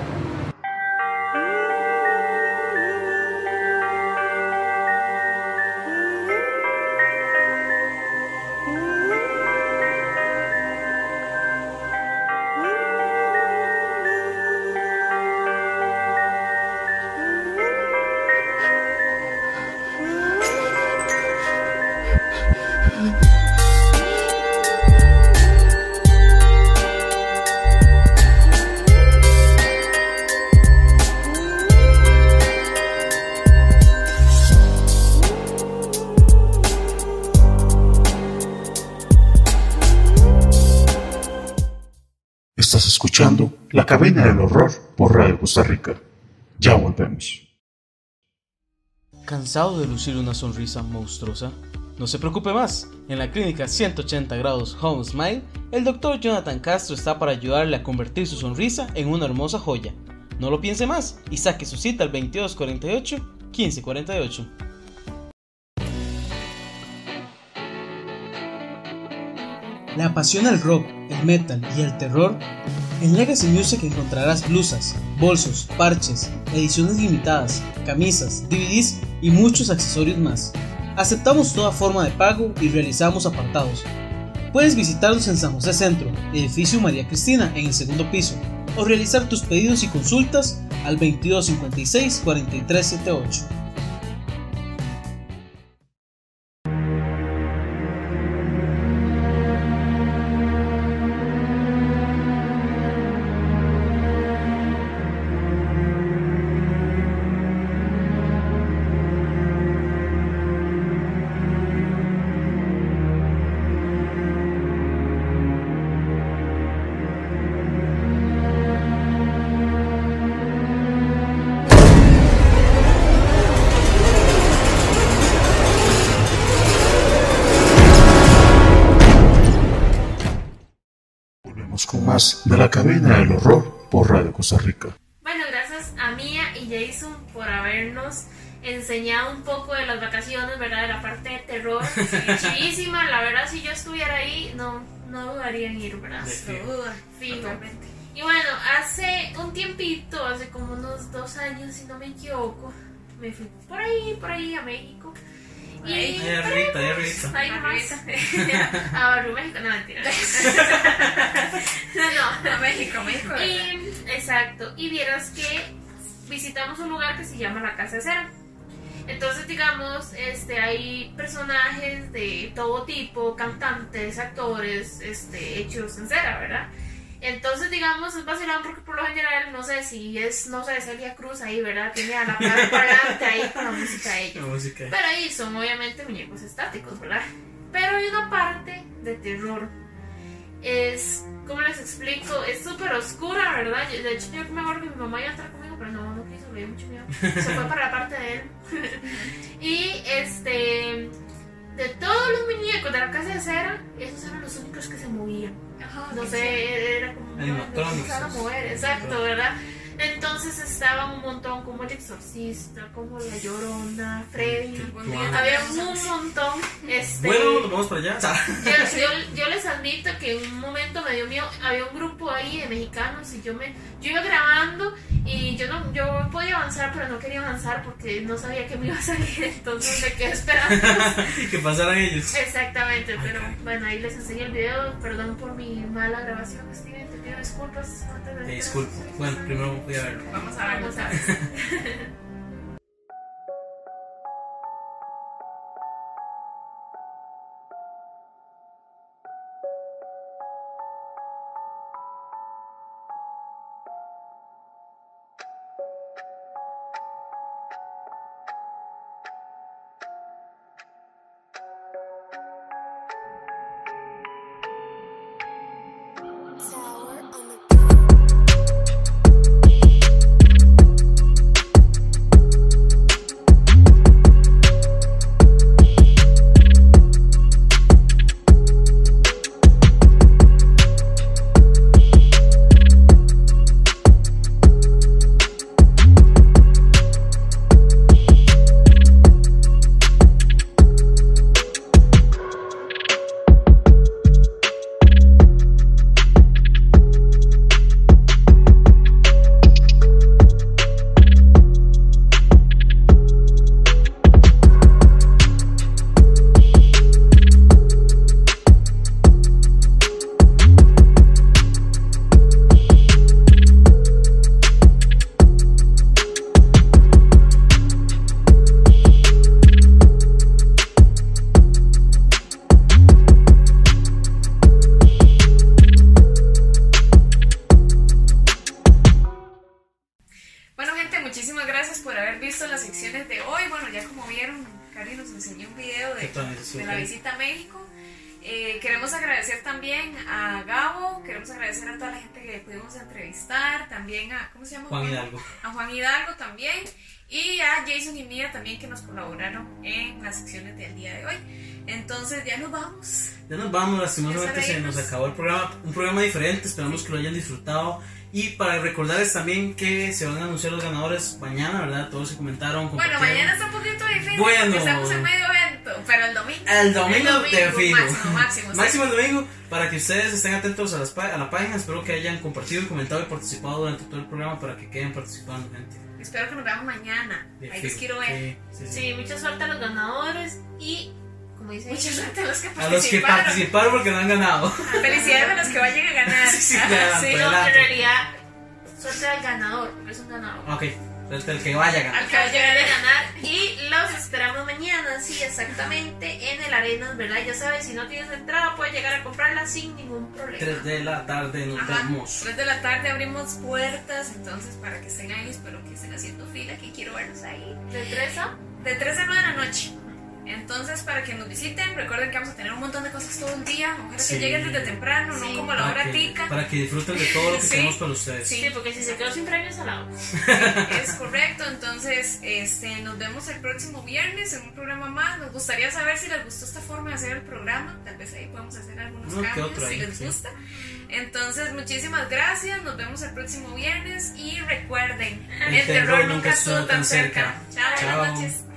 Speaker 6: Cabina del Horror por Radio Costa Rica. Ya volvemos.
Speaker 9: ¿Cansado de lucir una sonrisa monstruosa? No se preocupe más. En la clínica 180 grados Home Smile, el Dr. Jonathan Castro está para ayudarle a convertir su sonrisa en una hermosa joya. No lo piense más y saque su cita al 2248 1548.
Speaker 10: ¿Le apasiona el rock, el metal y el terror? En Legacy Music encontrarás blusas, bolsos, parches, ediciones limitadas, camisas, DVDs y muchos accesorios más. Aceptamos toda forma de pago y realizamos apartados. Puedes visitarnos en San José Centro, edificio María Cristina, en el segundo piso, o realizar tus pedidos y consultas al 2256 4378.
Speaker 6: Volvemos con más de La Cabina del Horror por Radio Costa Rica.
Speaker 2: Bueno, gracias a Mia y Jason por habernos enseñado un poco de las vacaciones, ¿verdad? De la parte de terror. [LAUGHS] Chivísima, la verdad, si yo estuviera ahí, no, no dudaría en ir, ¿verdad?
Speaker 5: Totalmente.
Speaker 2: Y bueno, hace un tiempito, hace como unos dos años, si no me equivoco, me fui por ahí, por ahí a México. Y,
Speaker 3: Ahí arribita, ahí arribita. [LAUGHS]
Speaker 2: Ahí nomás. A [LAUGHS] México, no mentira. [LAUGHS] no, no.
Speaker 5: A México, México.
Speaker 2: exacto. Y vieras que visitamos un lugar que se llama la Casa de Cera. Entonces, digamos, este, hay personajes de todo tipo, cantantes, actores, este, hechos en cera, ¿verdad? Entonces, digamos, es vacilante porque por lo general, no sé si es, no sé, Celia Cruz ahí, ¿verdad? Tiene a la par- parlante ahí con la música de
Speaker 3: La
Speaker 2: ellos.
Speaker 3: música.
Speaker 2: Pero ahí son obviamente muñecos estáticos, ¿verdad? Pero hay una parte de terror. Es, ¿cómo les explico? Es súper oscura, ¿verdad? Yo- De hecho, yo me acuerdo que mi mamá iba a estar conmigo, pero no, no quiso, le dio mucho miedo. Se fue para la parte de él. [LAUGHS] y este, de todos los muñecos de la casa de cera, esos eran los únicos que se movían.
Speaker 5: Ajá,
Speaker 2: No sé, era como
Speaker 3: Animatronics.
Speaker 2: no se van a mover, exacto, ¿verdad? Entonces estaban un montón como el exorcista, como la llorona, Freddy. Había un montón. Este,
Speaker 3: Bueno, nos vamos para allá. [LAUGHS]
Speaker 2: yo, yo- yo les admito que en un momento me dio miedo, había un grupo ahí de mexicanos y yo me yo iba grabando y yo no yo podía avanzar pero no quería avanzar porque no sabía que me iba a salir, entonces me quedé esperando. [LAUGHS]
Speaker 3: que pasaran ellos.
Speaker 2: Exactamente, pero bueno, ahí les enseñé el video, perdón por mi mala grabación, Steven, te pido disculpas antes de
Speaker 3: Te disculpo. Bueno, primero voy a verlo.
Speaker 5: Vamos a ver.
Speaker 2: Vamos [LAUGHS]
Speaker 5: vamos.
Speaker 3: Lastimosamente se nos acabó el programa, un programa diferente, esperamos que lo hayan disfrutado y para recordarles también que se van a anunciar los ganadores mañana, ¿verdad? Todos se comentaron.
Speaker 5: Bueno, mañana está un poquito difícil
Speaker 3: Bueno.
Speaker 5: estamos en medio evento, pero el domingo.
Speaker 3: El domingo, de fijo.
Speaker 5: Máximo, máximo. [LAUGHS]
Speaker 3: Máximo el domingo, para que ustedes estén atentos a, las a la página, espero que hayan compartido, comentado y participado durante todo el programa para que queden participando, gente.
Speaker 5: Espero que nos veamos mañana.
Speaker 3: De
Speaker 5: Ahí
Speaker 3: fijo.
Speaker 5: quiero ver.
Speaker 3: Sí, sí, sí.
Speaker 2: Sí, mucha suerte a los ganadores y como dice
Speaker 5: Mucha suerte a los que
Speaker 3: A los que
Speaker 5: participaron.
Speaker 3: participaron porque no han ganado.
Speaker 5: Felicidades a los que vayan a ganar. [LAUGHS]
Speaker 3: Sí, sí, ya,
Speaker 5: sí.
Speaker 2: No, en realidad, suerte al ganador, porque es un ganador.
Speaker 3: Ok, el, el que vaya a ganar.
Speaker 2: Al que va a llegar a ganar. Y los esperamos mañana, sí, exactamente, en el Arenas, ¿verdad? Ya sabes, si no tienes entrada, puedes llegar a comprarla sin ningún problema.
Speaker 3: 3 de la tarde nos
Speaker 5: Ajá.
Speaker 3: vemos.
Speaker 5: 3 de la tarde abrimos puertas, entonces para que estén ahí, espero que estén haciendo fila, que quiero verlos ahí.
Speaker 2: ¿De 3 a?
Speaker 5: De 3 a 9 de la noche. Entonces, para que nos visiten, recuerden que vamos a tener un montón de cosas todo el día. Ojalá
Speaker 3: Sí.
Speaker 5: que lleguen desde temprano,
Speaker 2: Sí.
Speaker 5: no como la hora tica.
Speaker 3: para que disfruten de todo lo que
Speaker 5: Sí.
Speaker 3: tenemos para ustedes.
Speaker 5: Sí.
Speaker 2: Sí, porque si se quedó sin premios al lado.
Speaker 5: Es correcto, entonces este, nos vemos el próximo viernes en un programa más. Nos gustaría saber si les gustó esta forma de hacer el programa. Tal vez ahí podemos hacer algunos cambios
Speaker 3: otro
Speaker 5: si les
Speaker 3: sí.
Speaker 5: gusta. Entonces, muchísimas gracias. Nos vemos el próximo viernes y recuerden,
Speaker 3: El terror nunca estuvo tan cerca.
Speaker 5: Chao,
Speaker 3: Chao.
Speaker 5: buenas noches.